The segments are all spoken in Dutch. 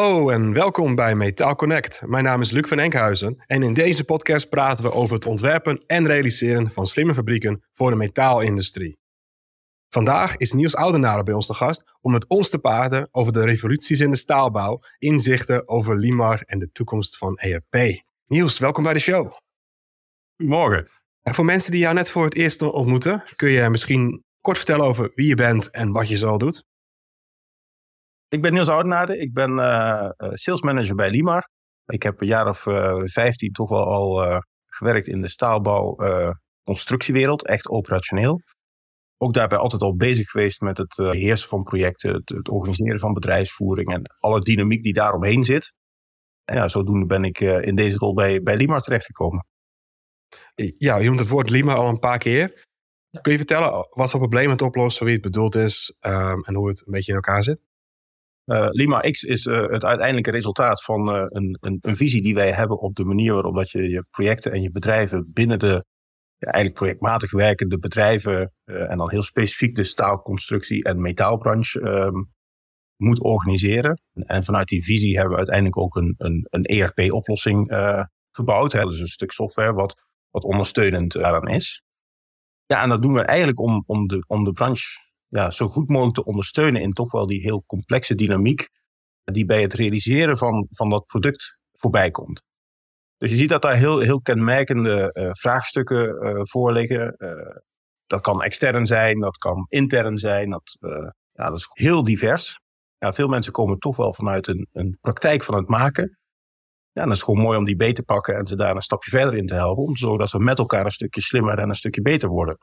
Hallo en welkom bij Metaal Connect. Mijn naam is Luc van Enkhuizen en in deze podcast praten we over het ontwerpen en realiseren van slimme fabrieken voor de metaalindustrie. Vandaag is Niels Oudenaar bij ons te gast om met ons te praten over de revoluties in de staalbouw, inzichten over Limar en de toekomst van ERP. Niels, welkom bij de show. Goedemorgen. voor mensen die jou net voor het eerst ontmoeten, kun je misschien kort vertellen over wie je bent en wat je zoal doet? Ik ben Niels Oudenaarde. Ik ben uh, sales manager bij Limar. Ik heb een jaar of uh, 15 toch wel al gewerkt in de staalbouw constructiewereld, echt operationeel. Ook daarbij altijd al bezig geweest met het beheersen van projecten, het, het, organiseren van bedrijfsvoering en alle dynamiek die daaromheen zit. En ja, zodoende ben ik in deze rol bij, bij Limar terechtgekomen. Ja, je noemt het woord Limar al een paar keer. Kun je vertellen wat voor problemen het oplost, wie het bedoeld is um, en hoe het een beetje in elkaar zit? Uh, Lima X is uh, het uiteindelijke resultaat van uh, een, een, een, visie die wij hebben op de manier waarop dat je je projecten en je bedrijven binnen de eigenlijk projectmatig werkende bedrijven en dan heel specifiek de staalconstructie en metaalbranche um, moet organiseren. En vanuit die visie hebben we uiteindelijk ook een, een, een ERP-oplossing gebouwd. Hè, dus een stuk software wat, wat ondersteunend daaraan is. Ja, en dat doen we eigenlijk om, om, de, om de branche ja, zo goed mogelijk te ondersteunen in toch wel die heel complexe dynamiek die bij het realiseren van, van dat product voorbij komt. Dus je ziet dat daar heel, heel kenmerkende uh, vraagstukken uh, voor liggen. Uh, dat kan extern zijn, dat kan intern zijn, dat, ja, dat is heel divers. Ja, veel mensen komen toch wel vanuit een, een praktijk van het maken. Ja, en dat is gewoon mooi om die beter te pakken en ze daar een stapje verder in te helpen. Om zodat we met elkaar een stukje slimmer en een stukje beter worden.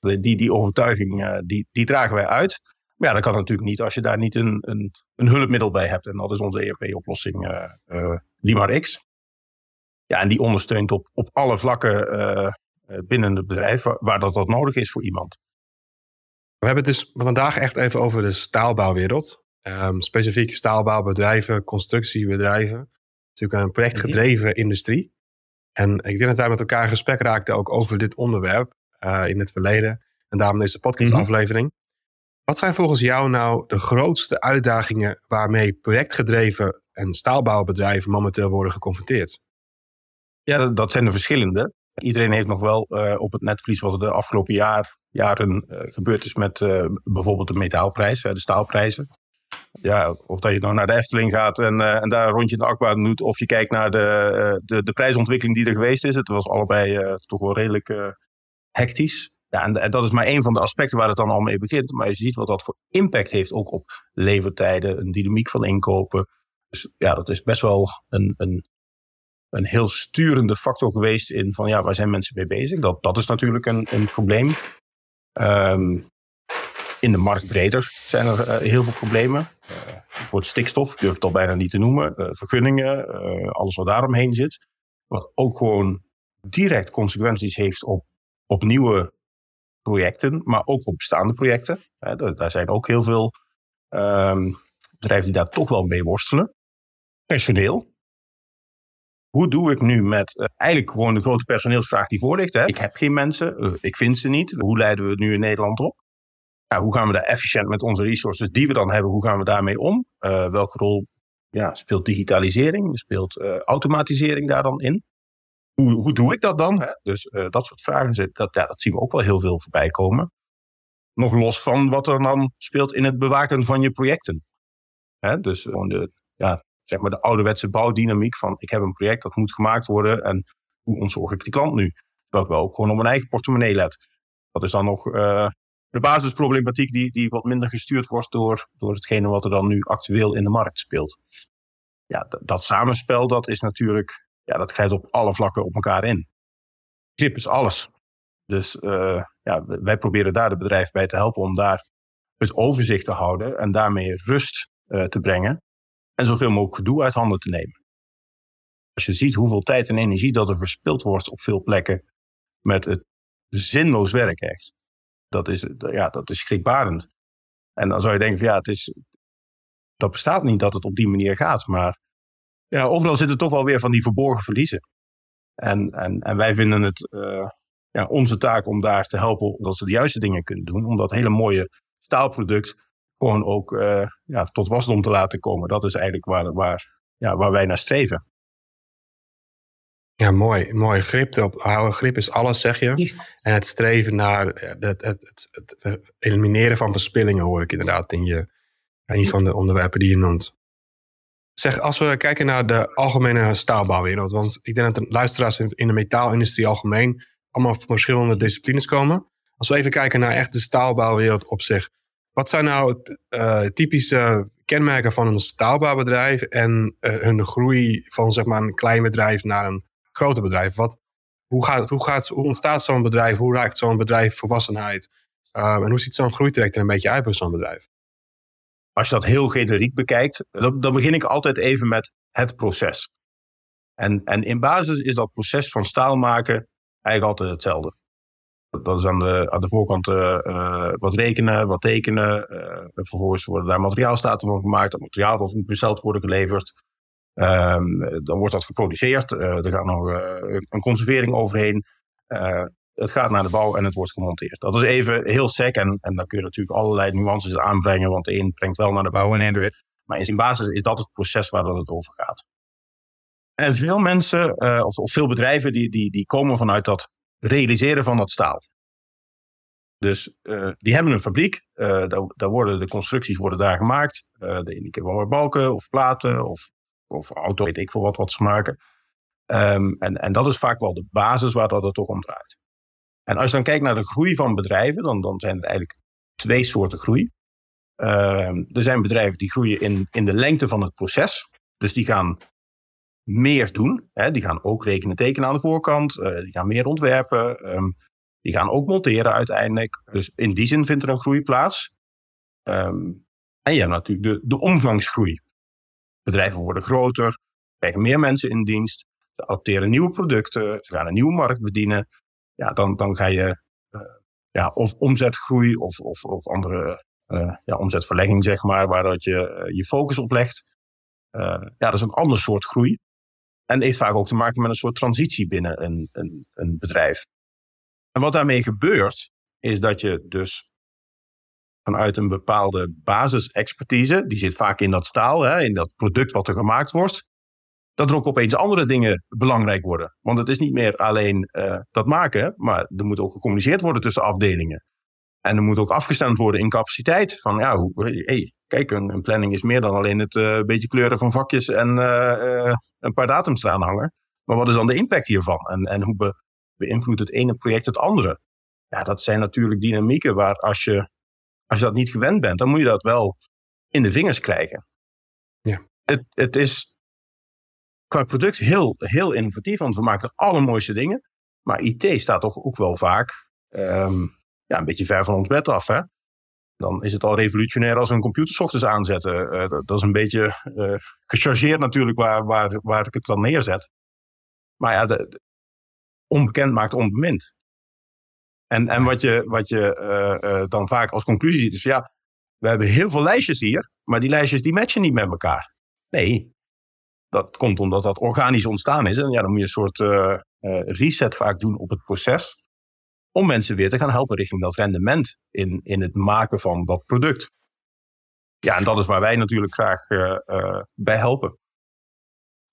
Die, die overtuiging, uh, die, die dragen wij uit. Maar ja, dat kan natuurlijk niet als je daar niet een, een, een hulpmiddel bij hebt. En dat is onze ERP-oplossing uh, uh, Limar X. Ja, en die ondersteunt op, op alle vlakken binnen het bedrijf waar, waar dat, dat nodig is voor iemand. We hebben het dus vandaag echt even over de staalbouwwereld. Um, specifiek staalbouwbedrijven, constructiebedrijven. Natuurlijk een projectgedreven mhm. industrie. En ik denk dat wij met elkaar in gesprek raakten ook over dit onderwerp uh, in het verleden. En daarom deze podcastaflevering. Mm Wat zijn volgens jou nou de grootste uitdagingen waarmee projectgedreven en staalbouwbedrijven momenteel worden geconfronteerd? Ja, dat, zijn er verschillende. Iedereen heeft nog wel uh, op het netvlies wat er de afgelopen jaar, jaren uh, gebeurd is met bijvoorbeeld de metaalprijs, de staalprijzen. Ja, of dat je nou naar de Efteling gaat en, en daar een rondje in de akbaan doet, of je kijkt naar de, de, de prijsontwikkeling die er geweest is. Het was allebei toch wel redelijk hectisch. Ja, en, dat is maar één van de aspecten waar het dan al mee begint. Maar je ziet wat dat voor impact heeft ook op levertijden, een dynamiek van inkopen. Dus ja, dat is best wel een, een, een heel sturende factor geweest in van ja, waar zijn mensen mee bezig? Dat, dat is natuurlijk een, een probleem. Um, in de markt breder zijn er uh, heel veel problemen. Uh, voor het stikstof, ik durf het al bijna niet te noemen. Uh, vergunningen, alles wat daaromheen zit. Wat ook gewoon direct consequenties heeft op op nieuwe projecten, maar ook op bestaande projecten. daar zijn ook heel veel um, bedrijven die daar toch wel mee worstelen. Personeel. Hoe doe ik nu met uh, eigenlijk gewoon de grote personeelsvraag die voor ligt? Hè? Ik heb geen mensen, uh, ik vind ze niet. Hoe leiden we het nu in Nederland op? Ja, hoe gaan we daar efficiënt met onze resources die we dan hebben, hoe gaan we daarmee om? Uh, welke rol ja, speelt digitalisering, speelt automatisering daar dan in? Hoe, hoe doe ik dat dan? Hè? Dus uh, dat soort vragen, dat, ja, dat zien we ook wel heel veel voorbij komen. Nog los van wat er dan speelt in het bewaken van je projecten. Hè? Dus gewoon de, ja, zeg maar de ouderwetse bouwdynamiek van ik heb een project dat moet gemaakt worden en hoe ontzorg ik die klant nu? Terwijl ik wel ook gewoon op mijn eigen portemonnee let. Dat is dan nog uh, de basisproblematiek die, die wat minder gestuurd wordt door, door hetgene wat er dan nu actueel in de markt speelt. Ja, dat samenspel dat is natuurlijk ja, dat grijpt op alle vlakken op elkaar in. Grip is alles. Dus uh, ja, wij proberen daar de bedrijf bij te helpen om daar het overzicht te houden en daarmee rust uh, te brengen en zoveel mogelijk gedoe uit handen te nemen. Als je ziet hoeveel tijd en energie dat er verspild wordt op veel plekken met het zinloos werk echt, dat is, ja, dat is schrikbarend. En dan zou je denken van ja, het is, dat bestaat niet dat het op die manier gaat, maar ja, overal zitten toch wel weer van die verborgen verliezen. En, en, en wij vinden het uh, ja, onze taak om daar te helpen dat ze de juiste dingen kunnen doen. Om dat hele mooie staalproduct gewoon ook ja, tot wasdom te laten komen. Dat is eigenlijk waar, waar, ja, waar wij naar streven. Ja, mooi. Mooi. Grip, op, houden grip is alles, zeg je. En het streven naar het, het, het, het, elimineren van verspillingen hoor ik inderdaad in je, een van de onderwerpen die je noemt. Zeg, als we kijken naar de algemene staalbouwwereld, want ik denk dat de luisteraars in de metaalindustrie algemeen allemaal van verschillende disciplines komen. Als we even kijken naar echt de staalbouwwereld op zich. Wat zijn nou uh, typische kenmerken van een staalbouwbedrijf en uh, hun groei van zeg maar, een klein bedrijf naar een groter bedrijf? Wat, hoe, gaat, hoe, gaat, ontstaat zo'n bedrijf? Hoe raakt zo'n bedrijf volwassenheid? Uh, en hoe ziet zo'n groeitraject er een beetje uit bij zo'n bedrijf? Als je dat heel generiek bekijkt, dan, dan begin ik altijd even met het proces. En, en in basis is dat proces van staal maken eigenlijk altijd hetzelfde. Dat is aan de, aan de voorkant uh, wat rekenen, wat tekenen. Uh, vervolgens worden daar materiaalstaten van gemaakt. Dat materiaal dat moet besteld worden geleverd. Um, dan wordt dat geproduceerd. er gaat nog een conservering overheen. Het gaat naar de bouw en het wordt gemonteerd. Dat is even heel sec. En, en dan kun je natuurlijk allerlei nuances aanbrengen. Want de een brengt wel naar de bouw en de ander. Maar in basis is dat het proces waar het over gaat. En veel mensen, of, of, veel bedrijven, die, die, die komen vanuit dat realiseren van dat staal. Dus uh, die hebben een fabriek, uh, daar, daar, worden de constructies worden daar gemaakt. De ene keer wel balken of platen of, of auto, weet ik veel wat, wat ze maken. Um, en, en dat is vaak wel de basis waar dat er toch om draait. En als je dan kijkt naar de groei van bedrijven, dan, dan zijn er eigenlijk twee soorten groei. Uh, er zijn bedrijven die groeien in, in de lengte van het proces. Dus die gaan meer doen. Hè. Die gaan ook rekenen tekenen aan de voorkant. Uh, die gaan meer ontwerpen. Um, die gaan ook monteren uiteindelijk. Dus in die zin vindt er een groei plaats. Um, en je hebt natuurlijk de, de omvangsgroei. Bedrijven worden groter, krijgen meer mensen in dienst. Ze adopteren nieuwe producten, ze gaan een nieuwe markt bedienen. Ja, dan, dan ga je uh, ja, of omzetgroei of, of, of andere uh, ja, omzetverlegging, zeg maar, waar dat je je focus op legt. ja, dat is een ander soort groei. En heeft vaak ook te maken met een soort transitie binnen een, een, een bedrijf. En wat daarmee gebeurt, is dat je dus vanuit een bepaalde basisexpertise, die zit vaak in dat staal, hè, in dat product wat er gemaakt wordt, dat er ook opeens andere dingen belangrijk worden. Want het is niet meer alleen uh, dat maken, maar er moet ook gecommuniceerd worden tussen afdelingen. En er moet ook afgestemd worden in capaciteit. Van ja, hoe, hey, kijk, een, een, planning is meer dan alleen het uh, beetje kleuren van vakjes en uh, een paar datums eraan hangen. Maar wat is dan de impact hiervan? En, en hoe be, beïnvloedt het ene project het andere? Ja, dat zijn natuurlijk dynamieken waar als je, als je dat niet gewend bent, dan moet je dat wel in de vingers krijgen. Ja. Het, het is qua product heel, heel innovatief, want we maken de allermooiste dingen. Maar IT staat toch ook wel vaak um, ja, een beetje ver van ons bed af. Hè? Dan is het al revolutionair als we een computer aanzetten. Uh, dat, is een beetje uh, gechargeerd natuurlijk waar, waar, waar ik het dan neerzet. Maar ja, de, onbekend maakt onbemind. En, en wat je, wat je uh, dan vaak als conclusie ziet is, ja, we hebben heel veel lijstjes hier, maar die lijstjes die matchen niet met elkaar. Nee, dat komt omdat dat organisch ontstaan is. En ja, dan moet je een soort uh, reset vaak doen op het proces. Om mensen weer te gaan helpen richting dat rendement in, in het maken van dat product. Ja, en dat is waar wij natuurlijk graag bij helpen.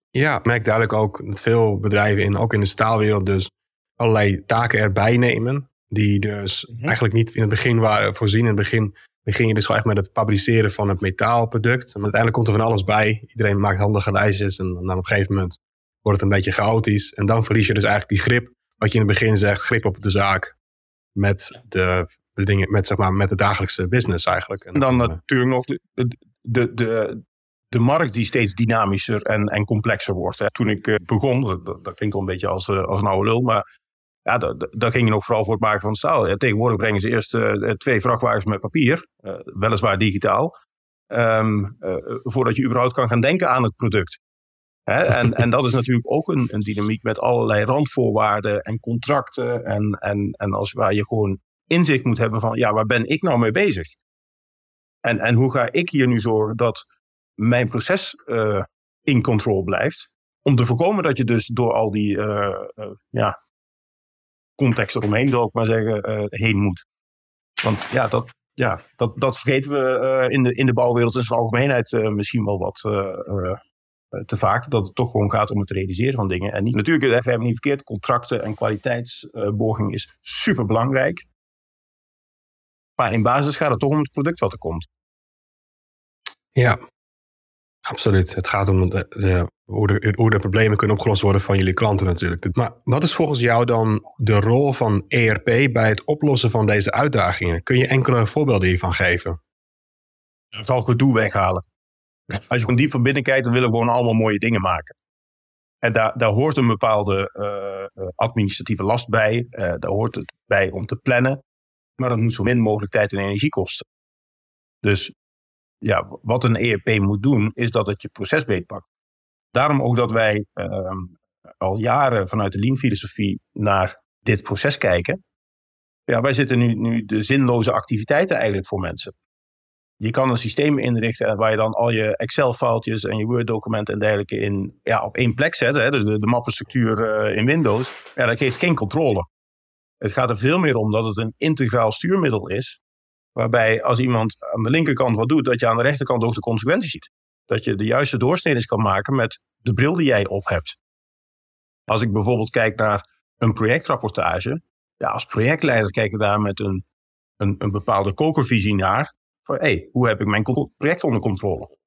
Ja, merk duidelijk ook dat veel bedrijven, in, ook in de staalwereld, dus allerlei taken erbij nemen. Die dus mhm. eigenlijk niet in het begin waren voorzien. In het begin begin je dus gewoon echt met het fabriceren van het metaalproduct. Maar uiteindelijk komt er van alles bij. Iedereen maakt handige lijstjes. En dan op een gegeven moment wordt het een beetje chaotisch. En dan verlies je dus eigenlijk die grip. Wat je in het begin zegt, grip op de zaak. Met de, de dingen, met, zeg maar, met de dagelijkse business eigenlijk. En dan, dan eh, natuurlijk nog de, de, de, de markt die steeds dynamischer en, en complexer wordt. Hè. Toen ik eh, begon, dat, dat, klinkt al een beetje als, uh, als een oude lul, maar ja, daar ging je nog vooral voor het maken van staal. Ja, tegenwoordig brengen ze eerst uh, twee vrachtwagens met papier, weliswaar digitaal, um, voordat je überhaupt kan gaan denken aan het product. Hè? En, en dat is natuurlijk ook een, een dynamiek met allerlei randvoorwaarden en contracten. En, en, en als, waar je gewoon inzicht moet hebben van, ja, waar ben ik nou mee bezig? En, en hoe ga ik hier nu zorgen dat mijn proces in control blijft. Om te voorkomen dat je dus door al die ja, context eromheen, zal ik maar zeggen, heen moet. Want ja, dat, ja, dat, dat vergeten we in, de, in de bouwwereld in zijn algemeenheid misschien wel wat te vaak. Dat het toch gewoon gaat om het realiseren van dingen. En niet, natuurlijk, we hebben niet verkeerd. Contracten en kwaliteitsborging is super belangrijk. Maar in basis gaat het toch om het product wat er komt. Ja, absoluut. Het gaat om de, de, hoe, de, problemen kunnen opgelost worden van jullie klanten natuurlijk. Maar wat is volgens jou dan de rol van ERP bij het oplossen van deze uitdagingen? Kun je enkele voorbeelden hiervan geven? Vooral gedoe weghalen. Als je gewoon diep van binnen kijkt, dan willen we gewoon allemaal mooie dingen maken. En daar, daar hoort een bepaalde uh, administratieve last bij. Daar hoort het bij om te plannen. Maar dat moet zo min mogelijk tijd en energie kosten. Dus ja, wat een ERP moet doen, is dat het je proces beetpakt. Daarom ook dat wij ehm, al jaren vanuit de Lean-filosofie naar dit proces kijken. Ja, wij zitten nu, nu de zinloze activiteiten eigenlijk voor mensen. Je kan een systeem inrichten waar je dan al je Excel-foutjes en je Word-documenten en dergelijke in, ja, op één plek zet. Hè, dus de, de mappenstructuur uh, in Windows. Ja, dat geeft geen controle. Het gaat er veel meer om dat het een integraal stuurmiddel is. Waarbij als iemand aan de linkerkant wat doet, dat je aan de rechterkant ook de consequenties ziet. Dat je de juiste doorsneden kan maken met de bril die jij op hebt. Als ik bijvoorbeeld kijk naar een projectrapportage. Ja, als projectleider kijk ik daar met een, een, een bepaalde kokervisie naar. Van hey, hoe heb ik mijn project onder controle?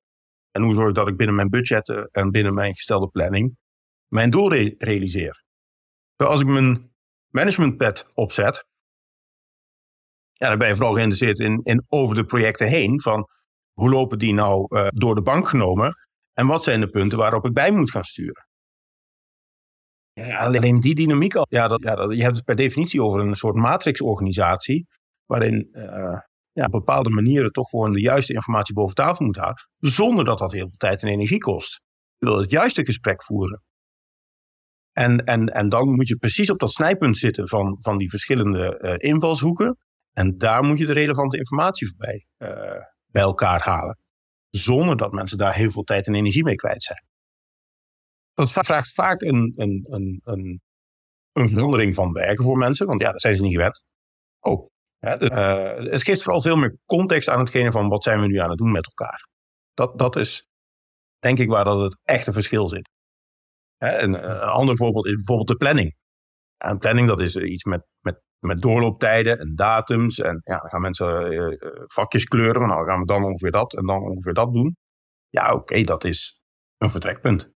En hoe zorg ik dat ik binnen mijn budgetten en binnen mijn gestelde planning mijn doel realiseer? Als ik mijn managementpad opzet, ja, dan ben je vooral geïnteresseerd in, in over de projecten heen. Van hoe lopen die nou uh, door de bank genomen? En wat zijn de punten waarop ik bij moet gaan sturen? Ja, alleen die dynamiek al. Ja, dat, ja dat, je hebt het per definitie over een soort matrixorganisatie. Waarin uh, ja, op bepaalde manieren toch gewoon de juiste informatie boven tafel moet houden. Zonder dat dat heel veel tijd en energie kost. Je wil het juiste gesprek voeren. En, en, en dan moet je precies op dat snijpunt zitten van, van die verschillende uh, invalshoeken. En daar moet je de relevante informatie voorbij uh, bij elkaar halen. Zonder dat mensen daar heel veel tijd en energie mee kwijt zijn. Dat vraagt vaak een, een, een, een, een verandering van werken voor mensen, want ja, dat zijn ze niet gewend. Oh, uh, het geeft vooral veel meer context aan hetgene van wat zijn we nu aan het doen met elkaar. Dat, dat is denk ik waar dat het echte verschil zit. Een ander voorbeeld is bijvoorbeeld de planning. En planning, dat is iets met, met, met doorlooptijden en datums. En ja, dan gaan mensen uh, vakjes kleuren. Van, nou, gaan we dan ongeveer dat en dan ongeveer dat doen. Ja, oké, dat is een vertrekpunt.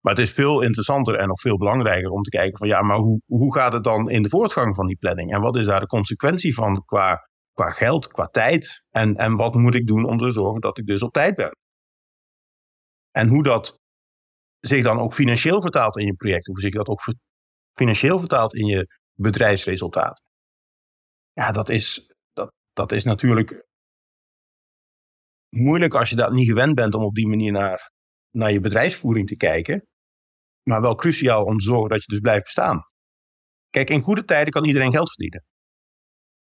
Maar het is veel interessanter en nog veel belangrijker om te kijken van ja, maar hoe, hoe gaat het dan in de voortgang van die planning? En wat is daar de consequentie van qua, qua geld, qua tijd? En, en wat moet ik doen om te zorgen dat ik dus op tijd ben? En hoe dat zich dan ook financieel vertaalt in je project, hoe zich dat ook financieel vertaalt in je bedrijfsresultaat. Ja, dat is, dat, dat is natuurlijk moeilijk als je dat niet gewend bent om op die manier naar, naar je bedrijfsvoering te kijken. Maar wel cruciaal om te zorgen dat je dus blijft bestaan. Kijk, in goede tijden kan iedereen geld verdienen.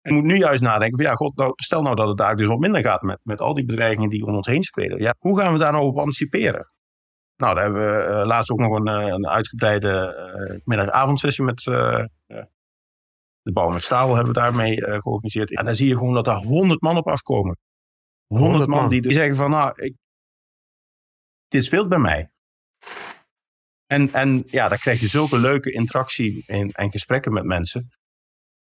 En je moet nu juist nadenken van ja, god, nou, stel nou dat het daar dus wat minder gaat met, met al die bedreigingen die om ons heen spelen. Ja, hoe gaan we daar nou op anticiperen? Nou, daar hebben we uh, laatst ook nog een, uh, een uitgebreide uh, middag-avondsessie met de bouw met staal hebben we daarmee georganiseerd. En dan zie je gewoon dat daar honderd man op afkomen. Honderd man die, die zeggen van nou, ik, dit speelt bij mij. En, en ja, dan krijg je zulke leuke interactie en, en gesprekken met mensen.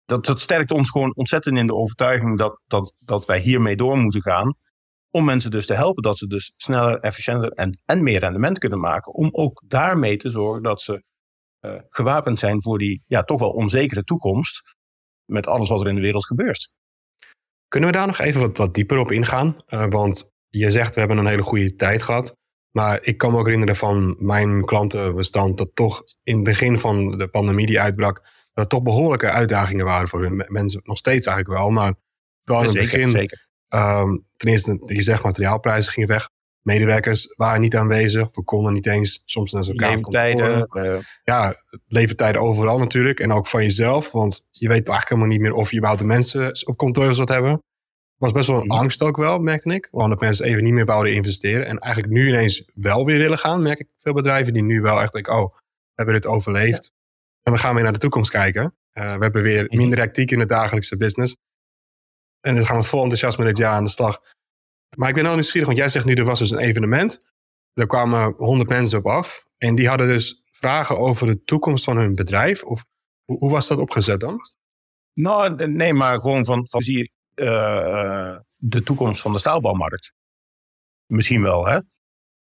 Dat, dat sterkt ons gewoon ontzettend in de overtuiging dat, dat, dat wij hiermee door moeten gaan. Om mensen dus te helpen dat ze dus sneller, efficiënter en, en meer rendement kunnen maken. Om ook daarmee te zorgen dat ze uh, gewapend zijn voor die ja, toch wel onzekere toekomst. Met alles wat er in de wereld gebeurt. Kunnen we daar nog even wat, wat dieper op ingaan? Uh, want je zegt we hebben een hele goede tijd gehad. Maar ik kan me ook herinneren van mijn klantenbestand dat toch in het begin van de pandemie die uitbrak, dat er toch behoorlijke uitdagingen waren voor hun mensen. Nog steeds eigenlijk wel, maar vooral in het begin. Zeker. Um, ten eerste, je zegt materiaalprijzen gingen weg. Medewerkers waren niet aanwezig. We konden niet eens soms naar elkaar Leeftijden. Uh, ja, leeftijden overal natuurlijk. En ook van jezelf. Want je weet eigenlijk helemaal niet meer of je überhaupt de mensen op kantoor zult hebben was best wel een mhm. angst ook wel, merkte ik. Omdat mensen even niet meer wouden investeren. En eigenlijk nu ineens wel weer willen gaan, merk ik veel bedrijven die nu wel echt denken, oh, we hebben dit overleefd. En we gaan weer naar de toekomst kijken. Uh, we hebben weer mhm. minder hectiek in de dagelijkse business. En dan gaan we vol enthousiasme dit jaar aan de slag. Maar ik ben wel nieuwsgierig, want jij zegt nu er was dus een evenement. Daar kwamen honderd mensen op af. En die hadden dus vragen over de toekomst van hun bedrijf. Of hoe, hoe was dat opgezet dan? Nou, nee, maar gewoon van, van zie je uh, de toekomst van de staalbouwmarkt. Misschien wel, hè?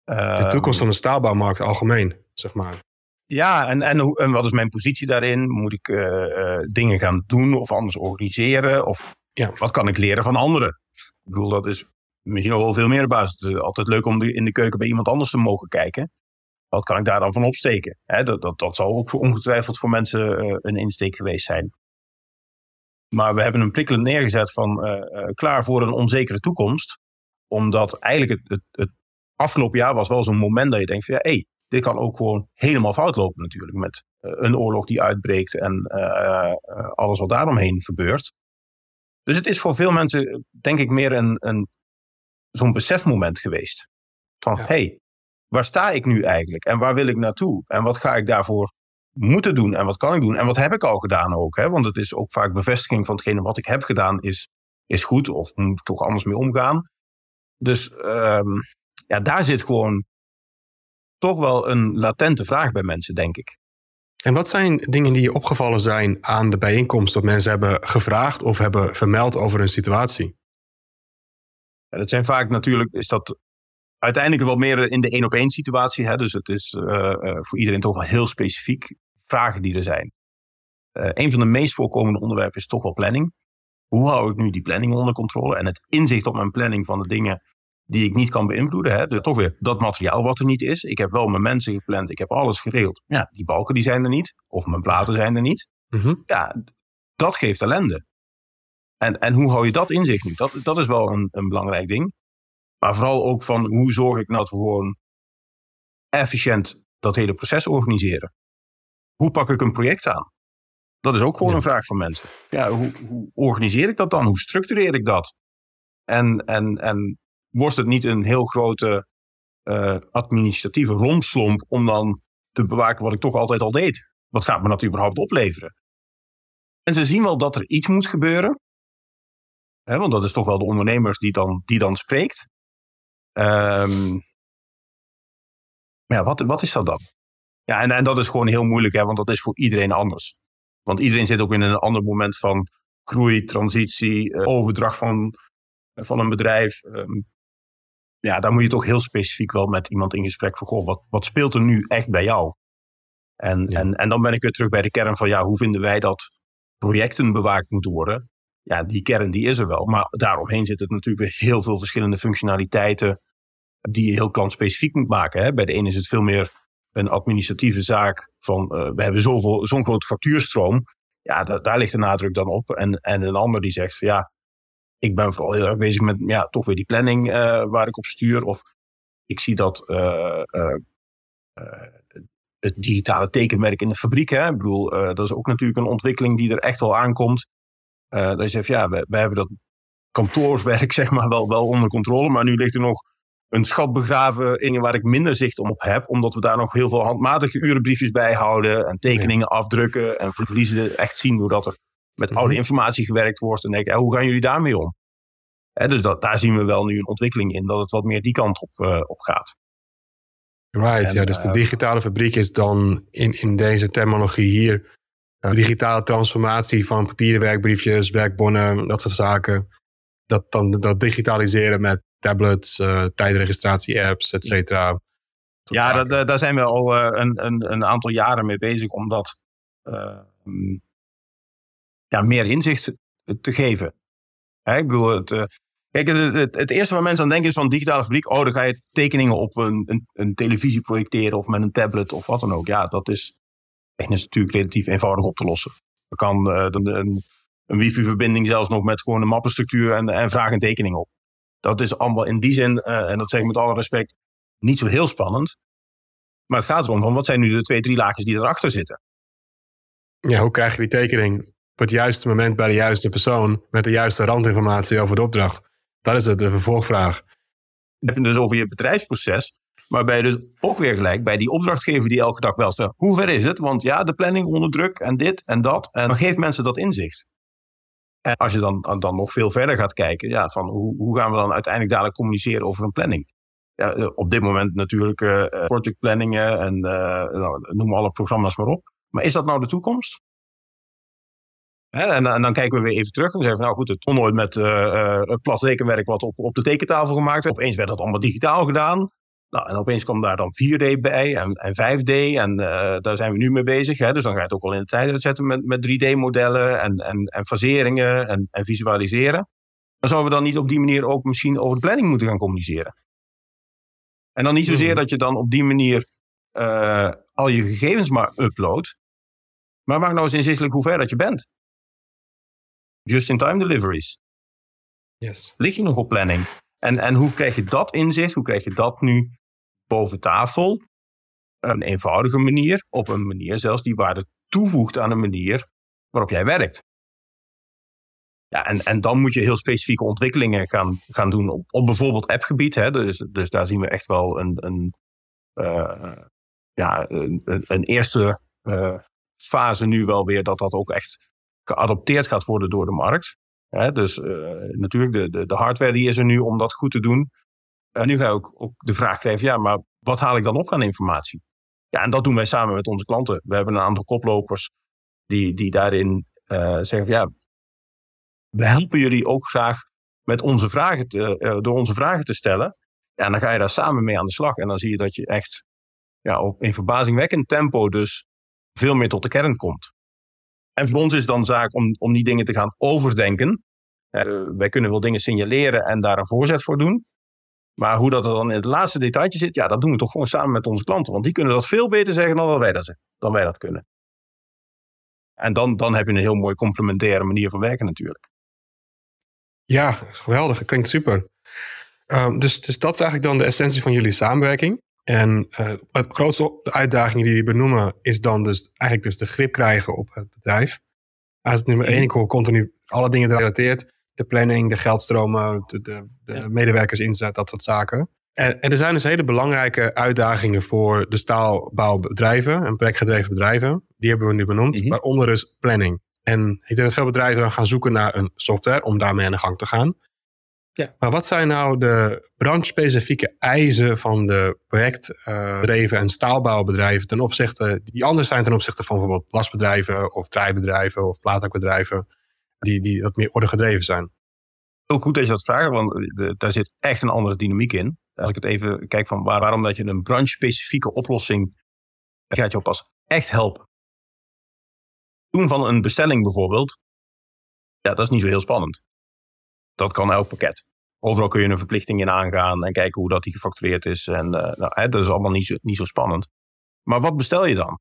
de toekomst van de staalbouwmarkt algemeen, zeg maar. Ja, en, en, en wat is mijn positie daarin? Moet ik uh, dingen gaan doen of anders organiseren? Of ja. wat kan ik leren van anderen? Ik bedoel, dat is misschien nog wel veel meer basis. Het is altijd leuk om in de keuken bij iemand anders te mogen kijken. Wat kan ik daar dan van opsteken? Dat, dat, dat zal ook voor ongetwijfeld voor mensen uh, een insteek geweest zijn. Maar we hebben een prikkelend neergezet van uh, klaar voor een onzekere toekomst. Omdat eigenlijk het, het, het afgelopen jaar was wel zo'n moment dat je denkt van ja, hé, hey, dit kan ook gewoon helemaal fout lopen natuurlijk. Met een oorlog die uitbreekt en alles wat daaromheen gebeurt. Dus het is voor veel mensen denk ik meer een, een zo'n besefmoment geweest. Van hé, hey, waar sta ik nu eigenlijk? En waar wil ik naartoe? En wat ga ik daarvoor moeten doen? En wat kan ik doen? En wat heb ik al gedaan ook? Hè? Want het is ook vaak bevestiging van hetgene wat ik heb gedaan is, is goed. Of moet ik toch anders mee omgaan? Dus um, ja, daar zit gewoon toch wel een latente vraag bij mensen, denk ik. En wat zijn dingen die je opgevallen zijn aan de bijeenkomst dat mensen hebben gevraagd of hebben vermeld over hun situatie? Ja, dat zijn vaak natuurlijk, is dat uiteindelijk wel meer in de één op één situatie. Hè? Dus het is uh, voor iedereen toch wel heel specifiek vragen die er zijn. Uh, een van de meest voorkomende onderwerpen is toch wel planning. Hoe hou ik nu die planning onder controle en het inzicht op mijn planning van de dingen die ik niet kan beïnvloeden. Hè? Toch weer dat materiaal wat er niet is. Ik heb wel mijn mensen gepland, ik heb alles geregeld. Ja, die balken die zijn er niet, of mijn platen zijn er niet. Mm Ja, dat geeft ellende. En, en hoe hou je dat inzicht nu? Dat, dat is wel een, een belangrijk ding. Maar vooral ook van hoe zorg ik nou dat we gewoon efficiënt dat hele proces organiseren. Hoe pak ik een project aan? Dat is ook gewoon een vraag van mensen. Ja, hoe, hoe, organiseer ik dat dan? Hoe structureer ik dat? En, en, en wordt het niet een heel grote uh, administratieve rondslomp om dan te bewaken wat ik toch altijd al deed? Wat gaat me dat überhaupt opleveren? En ze zien wel dat er iets moet gebeuren. Hè, want dat is toch wel de ondernemers die dan, die dan spreekt. Um, maar ja, wat, wat is dat dan? Ja, en, en dat is gewoon heel moeilijk, hè, want dat is voor iedereen anders. Want iedereen zit ook in een ander moment van groei, transitie, uh, overdracht van, van een bedrijf. Um, ja, daar moet je toch heel specifiek wel met iemand in gesprek van, goh, wat, wat speelt er nu echt bij jou? En, en, en dan ben ik weer terug bij de kern van, ja, hoe vinden wij dat projecten bewaakt moeten worden? Ja, die kern die is er wel, maar daaromheen zitten natuurlijk weer heel veel verschillende functionaliteiten die je heel klantspecifiek moet maken. Hè? Bij de ene is het veel meer een administratieve zaak van, uh, we hebben zoveel, zo'n grote factuurstroom. Ja, daar ligt de nadruk dan op. En, en een ander die zegt van, ja, ik ben vooral heel erg bezig met ja, toch weer die planning uh, waar ik op stuur. Of ik zie dat uh, uh, het digitale tekenmerk in de fabriek. Hè? Ik bedoel, dat is ook natuurlijk een ontwikkeling die er echt wel aankomt. dat je zegt, ja, we, we hebben dat kantoorwerk zeg maar wel, wel onder controle. Maar nu ligt er nog een schat begraven in waar ik minder zicht op heb. Omdat we daar nog heel veel handmatige urenbriefjes bij houden. En tekeningen afdrukken. En verliezen echt zien hoe dat er met mm oude mhm. informatie gewerkt wordt. En denk, hoe gaan jullie daarmee om? dus dat, daar zien we wel nu een ontwikkeling in, dat het wat meer die kant op, uh, op gaat. Right, ja, dus de eh, digitale fabriek is dan in, in deze terminologie hier uh, digitale transformatie van papieren werkbriefjes, werkbonnen, dat soort zaken. Dat dan dat digitaliseren met tablets, uh, tijdregistratie-apps, et cetera. Ja, daar zijn we al een, een, een, aantal jaren mee bezig om dat ja, meer inzicht te geven. ik bedoel, het, uh, kijk, het, het, eerste waar mensen aan denken is van digitale fabriek. Oh, dan ga je tekeningen op een, een, een, televisie projecteren of met een tablet of wat dan ook. Ja, dat is technisch natuurlijk relatief eenvoudig op te lossen. Er kan uh, een, een wifi-verbinding zelfs nog met gewoon een mappenstructuur en, en vraag een tekening op. Dat is allemaal in die zin, uh, en dat zeg ik met alle respect, niet zo heel spannend. Maar het gaat erom van wat zijn nu de twee, drie laagjes die erachter zitten. Ja, hoe krijg je die tekening op het juiste moment bij de juiste persoon met de juiste randinformatie over de opdracht? Dat is het, de vervolgvraag. Dan heb je dus over je bedrijfsproces, waarbij je dus ook weer gelijk bij die opdrachtgever die elke dag wel stelt, hoe ver is het? Want ja, de planning onder druk en dit en dat. En dan geeft mensen dat inzicht. En als je dan, dan nog veel verder gaat kijken, ja, van hoe, hoe gaan we dan uiteindelijk dadelijk communiceren over een planning? Ja, op dit moment natuurlijk uh, projectplanningen en uh, nou, noem alle programma's maar op. Maar is dat nou de toekomst? En, en, dan kijken we weer even terug en zeggen van, nou goed, het kon nooit met het plat rekenwerk wat op, op de tekentafel gemaakt werd. Opeens werd dat allemaal digitaal gedaan. Nou, en opeens kwam daar dan 4D bij en, en 5D en uh, daar zijn we nu mee bezig. Hè? Dus dan ga je het ook al in de tijd uitzetten met, met 3D-modellen en, en, en faseringen en, en visualiseren. Dan zouden we dan niet op die manier ook misschien over de planning moeten gaan communiceren. En dan niet zozeer mhm. dat je dan op die manier uh, al je gegevens maar uploadt. Maar maak nou eens inzichtelijk hoe ver dat je bent. Just-in-time deliveries. Yes. Lig je nog op planning? En, en hoe krijg je dat inzicht? Hoe krijg je dat nu boven tafel? Een eenvoudige manier, op een manier zelfs die waarde toevoegt aan een manier waarop jij werkt. Ja, en, en dan moet je heel specifieke ontwikkelingen gaan, gaan doen op, op bijvoorbeeld appgebied. Hè? Dus, dus daar zien we echt wel een, een, uh, ja, een, een eerste uh, fase nu wel weer dat dat ook echt geadopteerd gaat worden door de markt. Hè? Dus uh, natuurlijk, de, de, de hardware die is er nu om dat goed te doen. En nu ga je ook, ook de vraag krijgen, ja, maar wat haal ik dan op aan informatie? Ja, en dat doen wij samen met onze klanten. We hebben een aantal koplopers die, die daarin uh, zeggen, ja, we helpen jullie ook graag met onze vragen te, uh, door onze vragen te stellen. Ja, en dan ga je daar samen mee aan de slag. En dan zie je dat je echt ja, op in verbazingwekkend tempo dus veel meer tot de kern komt. En voor ons is het dan zaak om, om die dingen te gaan overdenken. Wij kunnen wel dingen signaleren en daar een voorzet voor doen. Maar hoe dat er dan in het laatste detailtje zit, ja, dat doen we toch gewoon samen met onze klanten. Want die kunnen dat veel beter zeggen dan, wij, dat, dan wij dat kunnen. En dan, dan heb je een heel mooi complementaire manier van werken natuurlijk. Ja, geweldig. Klinkt super. Um, dus, dus dat is eigenlijk dan de essentie van jullie samenwerking. En uh, het grootste uitdaging die jullie benoemen is dan dus eigenlijk dus de grip krijgen op het bedrijf. Als het nummer één, ik hoor continu alle dingen gerelateerd. De planning, de geldstromen, de, de, de ja. medewerkers inzet, dat soort zaken. En, en, er zijn dus hele belangrijke uitdagingen voor de staalbouwbedrijven en projectgedreven bedrijven. Die hebben we nu benoemd, mm -hmm. waaronder dus planning. En ik denk dat veel bedrijven dan gaan zoeken naar een software om daarmee aan de gang te gaan. Ja. Maar wat zijn nou de branchespecifieke eisen van de projectbedrijven uh, en staalbouwbedrijven ten opzichte, die anders zijn ten opzichte van bijvoorbeeld lasbedrijven of draaibedrijven of plaatakbedrijven, die, die wat meer ordegedreven zijn? Heel goed dat je dat vraagt, want de, daar zit echt een andere dynamiek in. Als ik het even kijk van waar, waarom dat je een branchespecifieke oplossing gaat je pas echt helpen. Doen van een bestelling bijvoorbeeld, ja, dat is niet zo heel spannend. Dat kan elk pakket. Overal kun je een verplichting in aangaan en kijken hoe dat die gefactureerd is. En uh, nou, hè, dat is allemaal niet zo, niet zo spannend. Maar wat bestel je dan?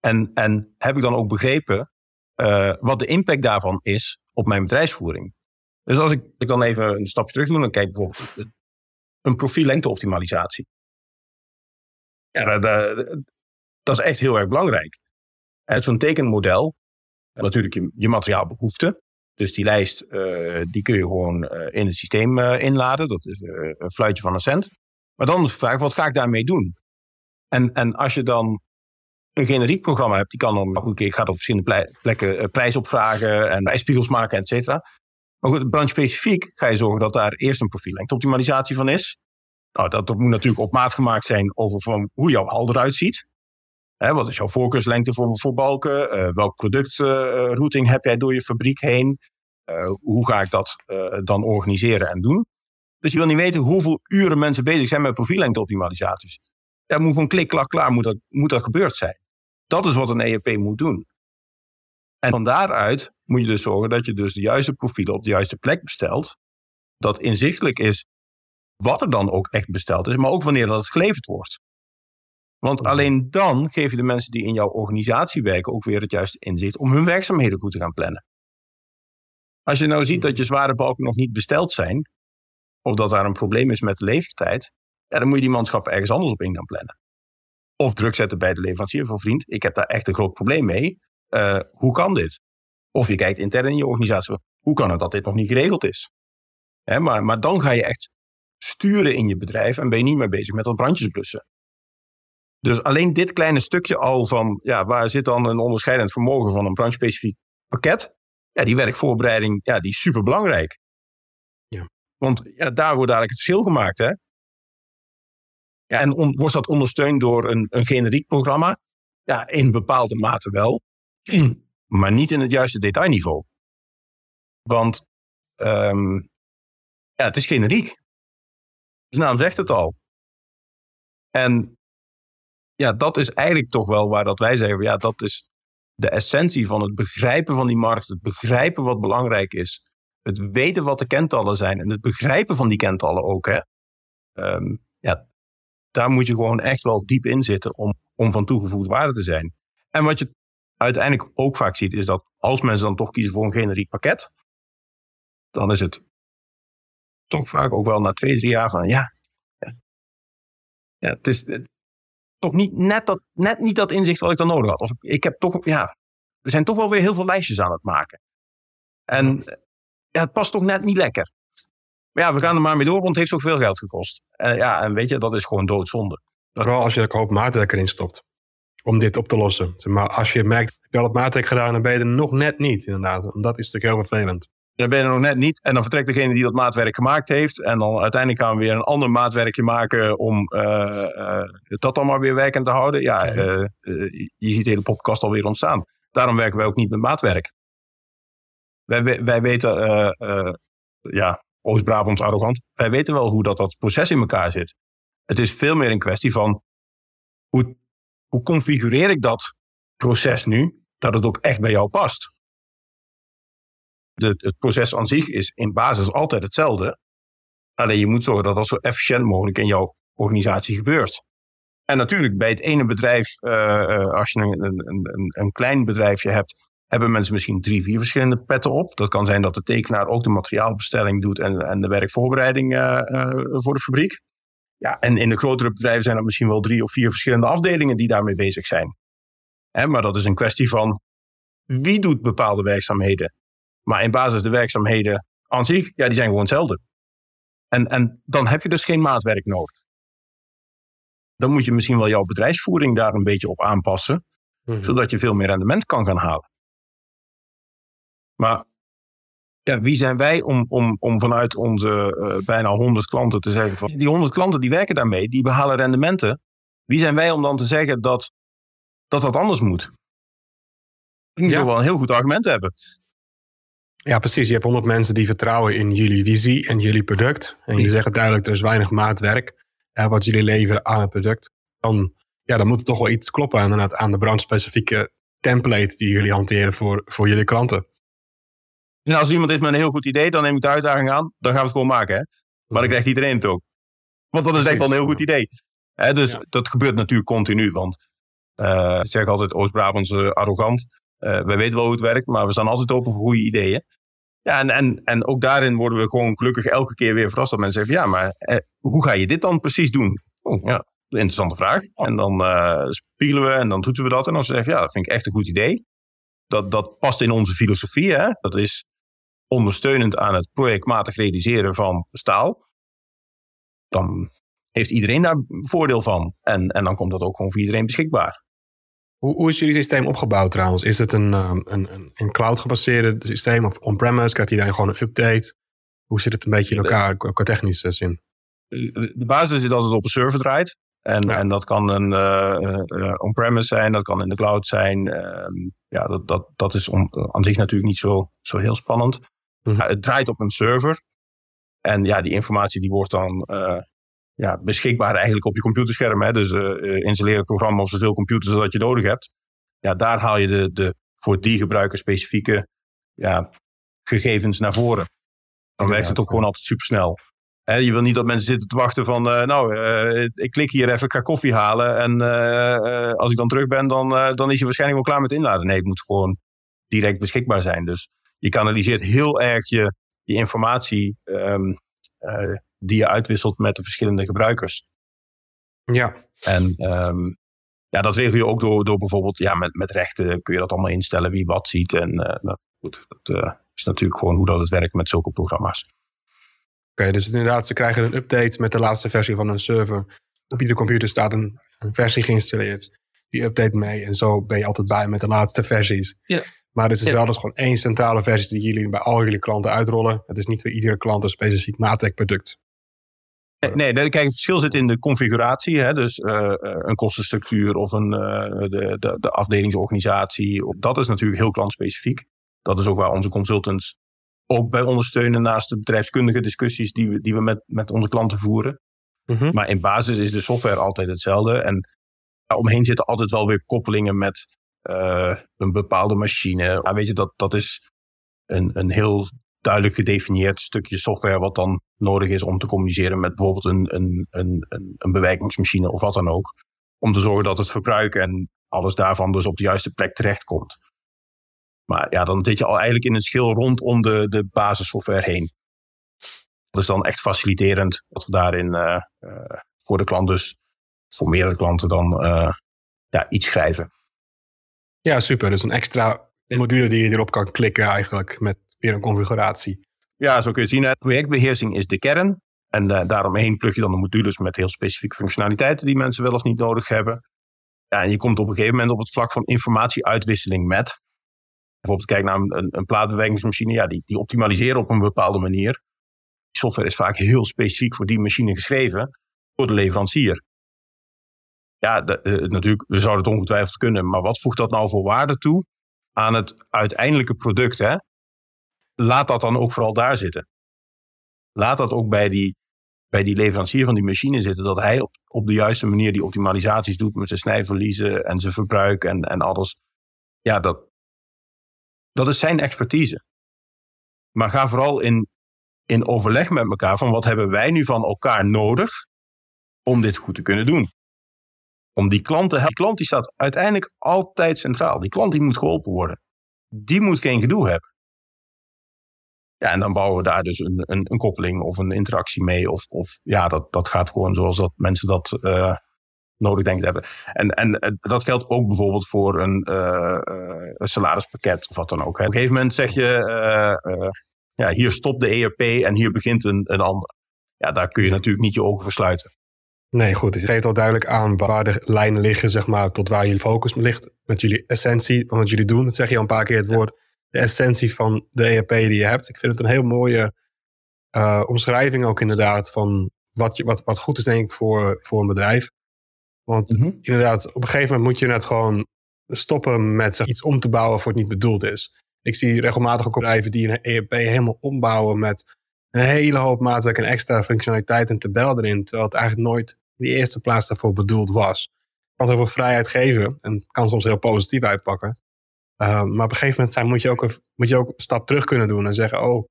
En, en heb ik dan ook begrepen uh, wat de impact daarvan is op mijn bedrijfsvoering? Dus als ik, ik dan even een stapje terug doe, dan kijk bijvoorbeeld een profiellengteoptimalisatie. Ja, dat, dat, is echt heel erg belangrijk. Zo'n tekenmodel, natuurlijk je, je materiaalbehoeften, dus die lijst uh, die kun je gewoon uh, in het systeem uh, inladen. Dat is een fluitje van een cent. Maar dan is de vraag, wat ga ik daarmee doen? En, en als je dan een generiek programma hebt, die kan dan, nou oké, ik op verschillende plekken prijs opvragen en prijsspiegels maken, et cetera. Maar goed, branchespecifiek ga je zorgen dat daar eerst een profiellengteoptimalisatie van is. Nou, dat, dat moet natuurlijk op maat gemaakt zijn over van hoe jouw hal eruit ziet. Wat is jouw voorkeurslengte voor, balken? Uh, welk productrouting uh, heb jij door je fabriek heen? Hoe ga ik dat dan organiseren en doen? Dus je wil niet weten hoeveel uren mensen bezig zijn met profiellengteoptimalisaties. Ja, moet gewoon klik, klak, klaar, moet dat, moet dat gebeurd zijn. Dat is wat een ERP moet doen. En van daaruit moet je dus zorgen dat je dus de juiste profielen op de juiste plek bestelt. Dat inzichtelijk is wat er dan ook echt besteld is, maar ook wanneer dat het geleverd wordt. Want alleen dan geef je de mensen die in jouw organisatie werken ook weer het juiste inzicht om hun werkzaamheden goed te gaan plannen. Als je nou ziet dat je zware balken nog niet besteld zijn, of dat daar een probleem is met de leeftijd, ja, dan moet je die manschappen ergens anders op in gaan plannen. Of druk zetten bij de leverancier van vriend, ik heb daar echt een groot probleem mee. Uh, hoe kan dit? Of je kijkt intern in je organisatie, hoe kan het dat dit nog niet geregeld is? Hè, maar, maar dan ga je echt sturen in je bedrijf en ben je niet meer bezig met dat brandjes blussen. Dus alleen dit kleine stukje al van, ja, waar zit dan een onderscheidend vermogen van een branchespecifiek pakket? ja, die werkvoorbereiding, ja, die is super belangrijk. Ja. Want ja, daar wordt eigenlijk het verschil gemaakt. Hè? Ja, en on, wordt dat ondersteund door een, een generiek programma? Ja, in bepaalde mate wel. Maar niet in het juiste detailniveau. Want um, ja, het is generiek. De naam zegt het al. En ja, dat is eigenlijk toch wel waar dat wij zeggen, ja, dat is de essentie van het begrijpen van die markt, het begrijpen wat belangrijk is, het weten wat de kentallen zijn en het begrijpen van die kentallen ook. Hè. Um, ja, daar moet je gewoon echt wel diep in zitten om, om van toegevoegde waarde te zijn. En wat je uiteindelijk ook vaak ziet, is dat als mensen dan toch kiezen voor een generiek pakket, dan is het toch vaak ook wel na twee, drie jaar van ja. Ja, het is toch niet net, dat, net niet dat inzicht wat ik dan nodig had. Of ik heb toch, ja, er zijn toch wel weer heel veel lijstjes aan het maken. En ja, het past toch net niet lekker. Maar ja, we gaan er maar mee door, want het heeft zoveel geld gekost. Uh, ja, en weet je, dat is gewoon doodzonde. Vooral als je er hoop maatwerk erin stopt. Om dit op te lossen. Maar als je merkt, heb je al het maatwerk gedaan, dan ben je er nog net niet, inderdaad. En dat is natuurlijk heel vervelend. Dan ben je er nog net niet. En dan vertrekt degene die dat maatwerk gemaakt heeft. En dan uiteindelijk gaan we weer een ander maatwerkje maken om uh, uh, dat dan maar weer werkend te houden. Ja, uh, je ziet de hele podcast alweer ontstaan. Daarom werken wij ook niet met maatwerk. Wij, wij weten, ja, Oost-Brabants arrogant. Wij weten wel hoe dat, dat proces in elkaar zit. Het is veel meer een kwestie van hoe, hoe configureer ik dat proces nu, dat het ook echt bij jou past. De, het proces aan zich is in basis altijd hetzelfde. Alleen je moet zorgen dat dat zo efficiënt mogelijk in jouw organisatie gebeurt. En natuurlijk, bij het ene bedrijf, uh, als je een, een, een, klein bedrijfje hebt, hebben mensen misschien drie, vier verschillende petten op. Dat kan zijn dat de tekenaar ook de materiaalbestelling doet en, en de werkvoorbereiding uh, voor de fabriek. Ja, en in de grotere bedrijven zijn er misschien wel drie of vier verschillende afdelingen die daarmee bezig zijn. Hè, maar dat is een kwestie van wie doet bepaalde werkzaamheden. Maar in basis de werkzaamheden aan zich, ja, die zijn gewoon hetzelfde. En, en dan heb je dus geen maatwerk nodig. Dan moet je misschien wel jouw bedrijfsvoering daar een beetje op aanpassen, mhm. zodat je veel meer rendement kan gaan halen. Maar ja, wie zijn wij om, om, om vanuit onze uh, bijna 100 klanten te zeggen van die 100 klanten die werken daarmee, die behalen rendementen. Wie zijn wij om dan te zeggen dat dat, dat anders moet? Ik moet ja. wel een heel goed argument hebben. Ja, precies. Je hebt 100 mensen die vertrouwen in jullie visie en jullie product. En die zeggen duidelijk, er is weinig maatwerk uh, wat jullie leveren aan het product. Dan, ja, dan moet er toch wel iets kloppen aan, aan de brandspecifieke template die jullie hanteren voor, voor jullie klanten. En als iemand is met een heel goed idee, dan neem ik de uitdaging aan. Dan gaan we het gewoon maken. Hè? Maar dan krijgt iedereen het ook. Want dat is echt wel een heel goed idee. Hè, dus dat gebeurt natuurlijk continu. Want uh, ik zeg altijd Oost-Brabants uh, arrogant. Uh, wij weten wel hoe het werkt, maar we staan altijd open voor goede ideeën. Ja, en, en, en ook daarin worden we gewoon gelukkig elke keer weer verrast dat mensen zeggen: ja, maar hoe ga je dit dan precies doen? Oh, ja, interessante vraag. En dan spiegelen we en dan toetsen we dat. En dan zeggen we: ja, dat vind ik echt een goed idee. Dat, dat past in onze filosofie. Hè? Dat is ondersteunend aan het projectmatig realiseren van staal, dan heeft iedereen daar voordeel van. En, en dan komt dat ook gewoon voor iedereen beschikbaar. Hoe, hoe is jullie systeem opgebouwd trouwens? Is het een, um, een, een, een cloud-gebaseerd systeem of on-premise? Krijgt iedereen gewoon een update? Hoe zit het een beetje in elkaar qua technische zin? De basis is dat het op een server draait. En, en dat kan een uh, uh, on-premise zijn, dat kan in de cloud zijn. Uh, ja, dat, dat, dat is om, aan zich natuurlijk niet zo, zo heel spannend. Mhm. het draait op een server. En ja, die informatie die wordt dan uh, ja, beschikbaar eigenlijk op je computerscherm. Hè? Dus uh, installeer het programma op zoveel computers als je nodig hebt. Ja, daar haal je de, de voor die gebruiker specifieke ja, gegevens naar voren. Dan werkt het ook gewoon altijd supersnel. Hè, je wil niet dat mensen zitten te wachten van, uh, nou, ik klik hier even, ik ga koffie halen. En als ik dan terug ben, dan, dan is je waarschijnlijk wel klaar met inladen. Nee, het moet gewoon direct beschikbaar zijn. Dus je kanaliseert heel erg je, je informatie um, uh, die je uitwisselt met de verschillende gebruikers. Ja. En um, ja, dat regel je ook door, door bijvoorbeeld, ja, met, met rechten kun je dat allemaal instellen wie wat ziet. En uh, nou, goed, dat uh, is natuurlijk gewoon hoe dat het werkt met zulke programma's. Oké, okay, dus inderdaad, ze krijgen een update met de laatste versie van hun server. Op iedere computer staat een, een versie geïnstalleerd. Die update mee en zo ben je altijd bij met de laatste versies. Ja. Maar het is dus wel dat gewoon één centrale versie die jullie bij al jullie klanten uitrollen. Het is niet voor iedere klant een specifiek Matrix product. Nee, nee, kijk, het verschil zit in de configuratie. Hè? Dus uh, een kostenstructuur of een, uh, de, de, de afdelingsorganisatie. Dat is natuurlijk heel klantspecifiek. Dat is ook waar onze consultants ook bij ondersteunen naast de bedrijfskundige discussies die we, die we met, met onze klanten voeren. Mm Maar in basis is de software altijd hetzelfde. En omheen zitten altijd wel weer koppelingen met uh, een bepaalde machine. Ja, weet je, dat, dat is een, een heel duidelijk gedefinieerd stukje software wat dan nodig is om te communiceren met bijvoorbeeld een, een, een, een, bewerkingsmachine of wat dan ook. Om te zorgen dat het verbruik en alles daarvan dus op de juiste plek terechtkomt. Maar ja, dan zit je al eigenlijk in een schil rondom de, de basissoftware heen. Dat is dan echt faciliterend dat we daarin uh, uh, voor de klant dus, voor meerdere klanten dan uh, ja, iets schrijven. Ja, super. Dus een extra module die je erop kan klikken eigenlijk met weer een configuratie. Ja, zo kun je het zien. Projectbeheersing is de kern. En uh, daaromheen plug je dan de modules met heel specifieke functionaliteiten die mensen wel of niet nodig hebben. Ja, en je komt op een gegeven moment op het vlak van informatieuitwisseling met. Bijvoorbeeld kijk naar een, een. Ja, die, die optimaliseren op een bepaalde manier. Die software is vaak heel specifiek voor die machine geschreven door de leverancier. Ja, de, uh, natuurlijk, we zouden het ongetwijfeld kunnen. Maar wat voegt dat nou voor waarde toe aan het uiteindelijke product? Hè? Laat dat dan ook vooral daar zitten. Laat dat ook bij die, bij die leverancier van die machine zitten. Dat hij op, op de juiste manier die optimalisaties doet met zijn snijverliezen en zijn verbruik en, en alles. Ja, dat, dat is zijn expertise. Maar ga vooral in, in overleg met elkaar van wat hebben wij nu van elkaar nodig om dit goed te kunnen doen. Om die klant te helpen. Die klant die staat uiteindelijk altijd centraal. Die klant die moet geholpen worden. Die moet geen gedoe hebben. Ja, en dan bouwen we daar dus een, een, een, koppeling of een interactie mee. Of, of ja, dat, dat gaat gewoon zoals dat mensen dat uh, nodig denken te hebben. En, en eh, dat geldt ook bijvoorbeeld voor een, uh, een salarispakket of wat dan ook. Hè. Op een gegeven moment zeg je, ja, hier stopt de ERP en hier begint een, een ander. Ja, daar kun je natuurlijk niet je ogen voor sluiten. Nee, goed. Je geeft al duidelijk aan waar de lijnen liggen, zeg maar, tot waar jullie focus ligt. Met jullie essentie van wat jullie doen. Dat zeg je al een paar keer het woord de essentie van de ERP die je hebt. Ik vind het een heel mooie uh, omschrijving ook inderdaad van wat, je, wat, wat goed is denk ik voor, voor een bedrijf. Want mm -hmm. inderdaad, op een gegeven moment moet je net gewoon stoppen met zeg, iets om te bouwen voor het niet bedoeld is. Ik zie regelmatig ook bedrijven die een ERP helemaal ombouwen met een hele hoop maatwerk en extra functionaliteit en tabel erin, terwijl het eigenlijk nooit in de eerste plaats daarvoor bedoeld was. Kan heel veel vrijheid geven en kan soms heel positief uitpakken. Uh, maar op een gegeven moment zijn, moet, je ook een, moet je ook een stap terug kunnen doen en zeggen: Oh,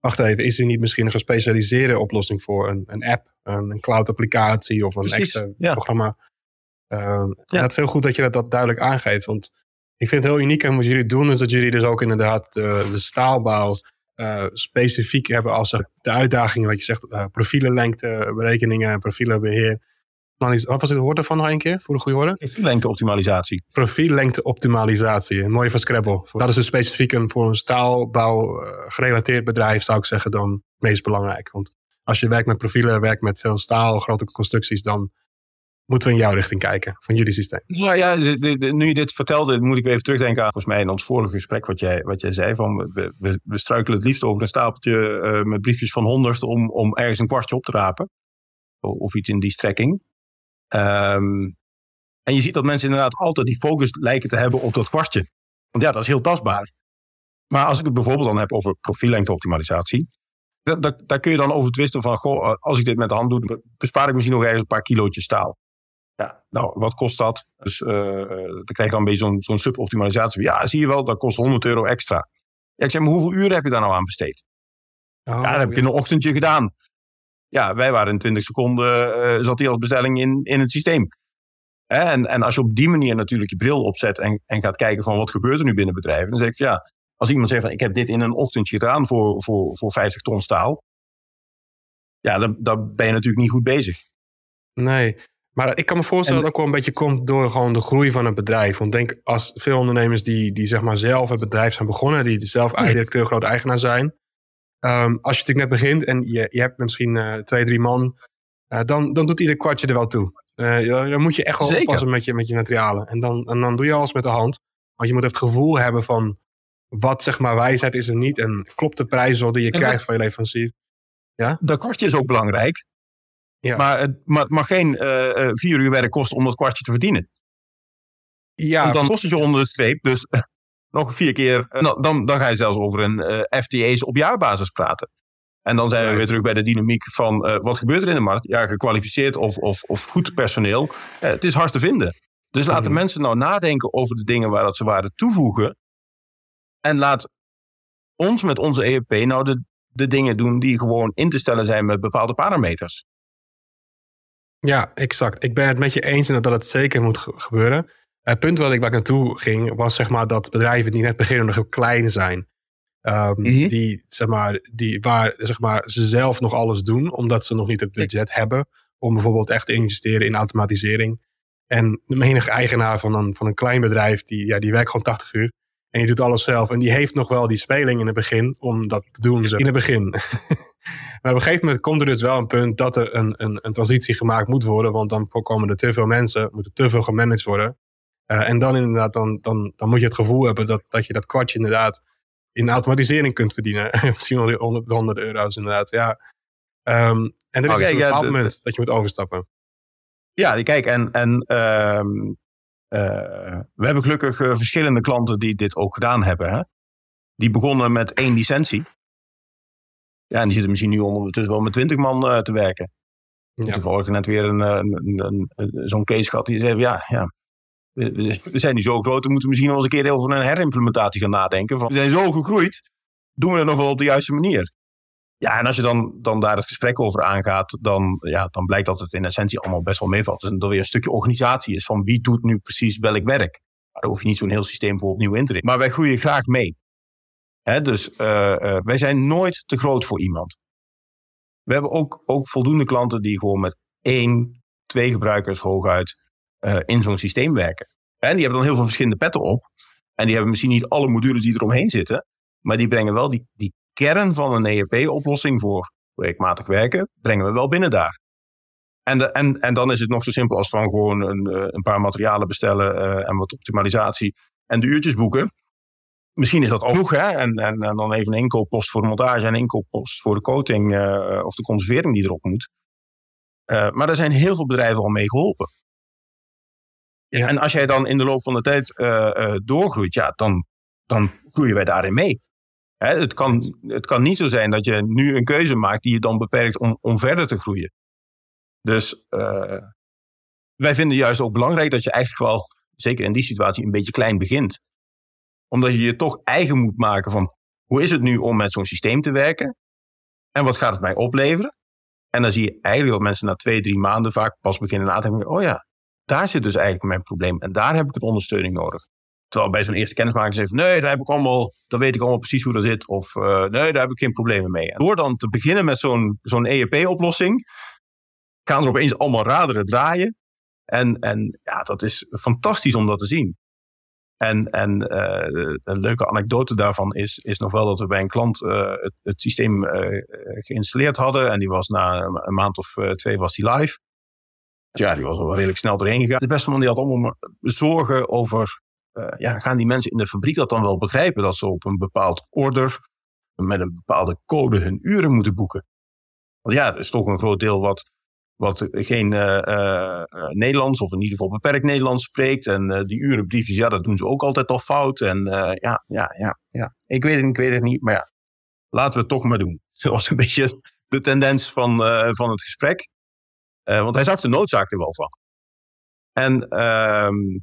wacht even, is er niet misschien een gespecialiseerde oplossing voor een, een app, een, een cloud-applicatie of een Precies, extra ja. programma? Uh, ja. Dat is heel goed dat je dat, dat, duidelijk aangeeft. Want ik vind het heel uniek en wat jullie doen, is dat jullie dus ook inderdaad de, de staalbouw uh, specifiek hebben als de uitdagingen, wat je zegt, uh, profielenlengte, berekeningen, profielenbeheer. Wat was het woord ervan nog een keer, voor de goede woorden? Profiellengteoptimalisatie. Profiellengteoptimalisatie, een mooie van Scrabble. Dat is dus specifiek een, voor een staalbouw uh, gerelateerd bedrijf, zou ik zeggen, dan meest belangrijk. Want als je werkt met profielen, werkt met veel staal, grote constructies, dan moeten we in jouw richting kijken, van jullie systeem. Nou ja, de, de, nu je dit vertelde, moet ik even terugdenken aan volgens mij in ons vorige gesprek wat jij, wat jij zei. Van we, we, we struikelen het liefst over een stapeltje uh, met briefjes van honderd om, om ergens een kwartje op te rapen. Of iets in die strekking. Um, en je ziet dat mensen inderdaad altijd die focus lijken te hebben op dat kwartje. Want ja, dat is heel tastbaar. Maar als ik het bijvoorbeeld dan heb over profiellengteoptimalisatie. Daar, daar kun je dan over twisten van, goh, als ik dit met de hand doe, bespaar ik misschien nog ergens een paar kilootjes staal. Ja, nou, wat kost dat? Dus uh, dan krijg je dan een beetje zo'n zo'n suboptimalisatie. Ja, zie je wel, dat kost 100 euro extra. Ja, ik zeg, maar hoeveel uren heb je daar nou aan besteed? Oh, ja, dat heb ik in een ochtendje gedaan. Ja, wij waren in 20 seconden, uh, zat hij als bestelling in, in het systeem. Hè? En, en als je op die manier natuurlijk je bril opzet en, en gaat kijken van wat gebeurt er nu binnen bedrijven. Dan zeg ik ja, als iemand zegt van ik heb dit in een ochtendje gedaan voor, voor, voor 50 ton staal. Ja, dan, dan ben je natuurlijk niet goed bezig. Nee, maar ik kan me voorstellen en, dat het ook wel een beetje komt door gewoon de groei van het bedrijf. Want denk als veel ondernemers die, die zeg maar zelf het bedrijf zijn begonnen, die zelf directeur, groot eigenaar zijn. Um, als je natuurlijk net begint en je, je hebt misschien uh, twee, drie man, uh, dan, dan doet ieder kwartje er wel toe. Uh, dan moet je echt wel oppassen met je, met je materialen. En dan, en dan doe je alles met de hand. Want je moet het gevoel hebben van wat zeg maar wijsheid is er niet en klopt de prijs wel die je krijgt van je leverancier. Ja? Dat kwartje is ook belangrijk. Ja. Maar, het, maar mag geen vier uur werk kosten om dat kwartje te verdienen. Ja, Want dan kost het je onder de streep. Dus nog vier keer. dan, dan ga je zelfs over een FTA's op jaarbasis praten. En dan zijn we weer terug bij de dynamiek van wat gebeurt er in de markt? Ja, gekwalificeerd of, of, of goed personeel. het is hard te vinden. Dus laten mhm. mensen nou nadenken over de dingen waar dat ze waarde toevoegen. En laat ons met onze EEP nou de, de dingen doen die gewoon in te stellen zijn met bepaalde parameters. Ja, exact. Ik ben het met je eens dat het zeker moet gebeuren. Het punt waar ik, waar ik naartoe ging, was zeg maar dat bedrijven die net beginnen nog heel klein zijn. Um, die, zeg maar, die, waar zeg maar, ze zelf nog alles doen, omdat ze nog niet het budget hebben om bijvoorbeeld echt te investeren in automatisering. En de menige eigenaar van een, van een klein bedrijf, die, ja, die werkt gewoon 80 uur. En die doet alles zelf. En die heeft nog wel die speling in het begin om dat te doen. Zo. In het begin. maar op een gegeven moment komt er dus wel een punt dat er een, een, een transitie gemaakt moet worden. Want dan komen er te veel mensen, moeten te veel gemanaged worden. Uh, en dan inderdaad, dan, dan, dan moet je het gevoel hebben dat, dat je dat kwartje inderdaad in automatisering kunt verdienen. Misschien wel die honderd euro's inderdaad. Ja. Um, en er is oh, dus een bepaald moment dat je moet overstappen. Ja, kijk, en, en ehm, eh, we hebben gelukkig eh, verschillende klanten die dit ook gedaan hebben. Hè? Die begonnen met één licentie. Ja, en die zitten misschien nu ondertussen wel met twintig man uh, te werken. Ja. Toevallig net weer een, een, een, zo'n case gehad die zei: ja, ja, we zijn nu zo groot, we moeten misschien wel eens een keer over een herimplementatie gaan nadenken. Van, we zijn zo gegroeid, doen we het nog wel op de juiste manier? Ja, en als je dan, dan daar het gesprek over aangaat, dan, ja, dan blijkt dat het in essentie allemaal best wel meevalt. Dus dat weer een stukje organisatie is van wie doet nu precies welk werk. Maar daar hoef je niet zo'n heel systeem voor opnieuw in te richten. Maar wij groeien graag mee. Hè, dus uh, wij zijn nooit te groot voor iemand. We hebben ook, ook voldoende klanten die gewoon met één, twee gebruikers hooguit uh, in zo'n systeem werken. En die hebben dan heel veel verschillende petten op. En die hebben misschien niet alle modules die eromheen zitten. Maar die brengen wel die, die kern van een ERP-oplossing voor projectmatig werken, brengen we wel binnen daar. En, de, en, en dan is het nog zo simpel als van gewoon een, eh, een paar materialen bestellen uh, en wat optimalisatie en de uurtjes boeken. Misschien is dat ook genoeg, hè? En, en, dan even een inkooppost voor de montage en een inkooppost voor de coating of de conservering die erop moet. Maar er zijn heel veel bedrijven al mee geholpen. Ja. En als jij dan in de loop van de tijd doorgroeit, ja, dan, dan groeien wij daarin mee het, kan, het kan niet zo zijn dat je nu een keuze maakt die je dan beperkt om, om verder te groeien. Dus uh, wij vinden juist ook belangrijk dat je eigenlijk wel, zeker in die situatie, een beetje klein begint. Omdat je je toch eigen moet maken van hoe is het nu om met zo'n systeem te werken? En wat gaat het mij opleveren? En dan zie je eigenlijk dat mensen na twee, drie maanden vaak pas beginnen na te denken: oh ja, daar zit dus eigenlijk mijn probleem en daar heb ik het ondersteuning nodig. Terwijl bij zo'n eerste kennismaking zegt nee, daar heb ik allemaal, dan weet ik allemaal precies hoe dat zit. Of uh, nee, daar heb ik geen problemen mee. En door dan te beginnen met zo'n zo'n ERP-oplossing, gaan er opeens allemaal raderen draaien. En, en ja, dat is fantastisch om dat te zien. En, en uh, een leuke anekdote daarvan is, is nog wel dat we bij een klant uh, het, het, systeem geïnstalleerd hadden. En die was na een maand of twee was die live. Ja, die was al redelijk snel doorheen gegaan. De beste man die had allemaal zorgen over uh, ja, gaan die mensen in de fabriek dat dan wel begrijpen? Dat ze op een bepaald order met een bepaalde code hun uren moeten boeken. Want ja, er is toch een groot deel wat, wat geen uh, uh, Nederlands of in ieder geval beperkt Nederlands spreekt. En die urenbriefjes, ja, dat doen ze ook altijd al fout. En ja, ja, ja, ja. Ik weet het, ik weet het niet, maar ja, laten we het toch maar doen. Dat was een beetje de tendens van, van het gesprek. Want hij zag de noodzaak er wel van. En ehm,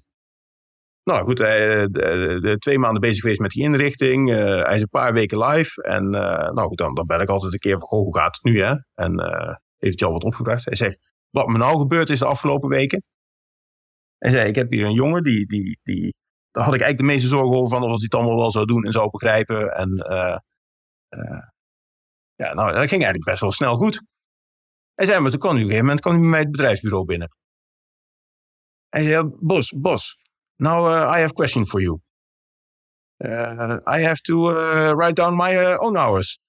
nou goed, hij is twee maanden bezig geweest met die inrichting. Uh, hij is een paar weken live. En nou goed, dan, dan bel ik altijd een keer van, goh, hoe gaat het nu hè? En heeft hij al wat opgebracht. Hij zegt, wat me nou gebeurd is de afgelopen weken. Hij zei, ik heb hier een jongen, die, die, die, daar had ik eigenlijk de meeste zorgen over van of hij het allemaal wel zou doen en zou begrijpen. En ja, nou, dat ging eigenlijk best wel snel goed. Hij zei, maar toen kan hij op een gegeven moment kan hij bij mij het bedrijfsbureau binnen. Hij zei, Bos, Bos, Now uh, I have a question for you. Uh, I have to uh, write down my own hours.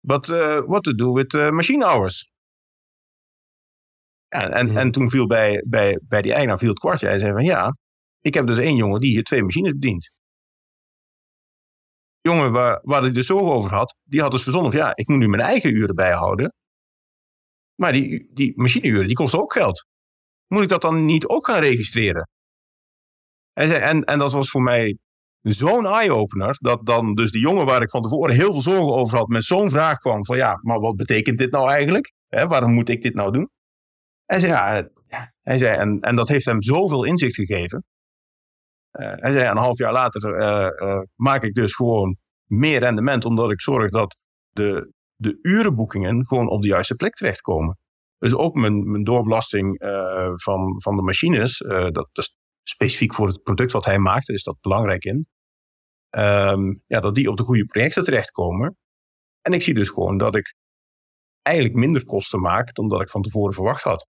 But what to do with machine hours? En, en, en toen viel bij, bij, bij die eigenaar viel het kwartje. Hij zei van ja, ik heb dus één jongen die hier twee machines bedient. jongen waar, waar ik dus zo over had, die had dus verzonnen van ja, ik moet nu mijn eigen uren bijhouden. Maar die, die machineuren, die kosten ook geld. Moet ik dat dan niet ook gaan registreren? En, en, en dat was voor mij zo'n eye-opener, dat dan dus de jongen waar ik van tevoren heel veel zorgen over had, met zo'n vraag kwam van ja, maar wat betekent dit nou eigenlijk? waarom moet ik dit nou doen? Hij zei, ja, hij zei en, en dat heeft hem zoveel inzicht gegeven. Uh, hij zei, een half jaar later uh, uh, maak ik dus gewoon meer rendement, omdat ik zorg dat de, de urenboekingen gewoon op de juiste plek terechtkomen. Dus ook mijn, mijn doorbelasting van, van de machines, dat, dat is specifiek voor het product wat hij maakt, is dat belangrijk in. Um, ja, dat die op de goede projecten terechtkomen. En ik zie dus gewoon dat ik eigenlijk minder kosten maak dan dat ik van tevoren verwacht had.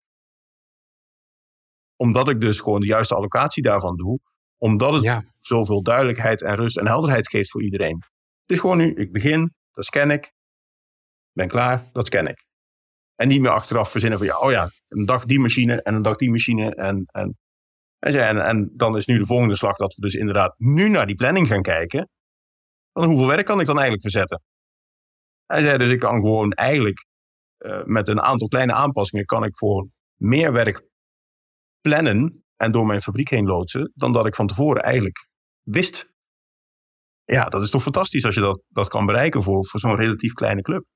Omdat ik dus gewoon de juiste allocatie daarvan doe. Omdat het zoveel duidelijkheid en rust en helderheid geeft voor iedereen. Het is gewoon nu, ik begin, dat scan ik. Ben klaar, dat scan ik. En niet meer achteraf verzinnen van ja, oh ja, een dag die machine en een dag die machine. En, en, en, en dan is nu de volgende slag dat we dus inderdaad nu naar die planning gaan kijken. Van hoeveel werk kan ik dan eigenlijk verzetten? Hij zei dus ik kan gewoon eigenlijk uh, met een aantal kleine aanpassingen kan ik voor meer werk plannen en door mijn fabriek heen loodsen dan dat ik van tevoren eigenlijk wist. Ja, dat is toch fantastisch als je dat, dat kan bereiken voor, voor zo'n relatief kleine club.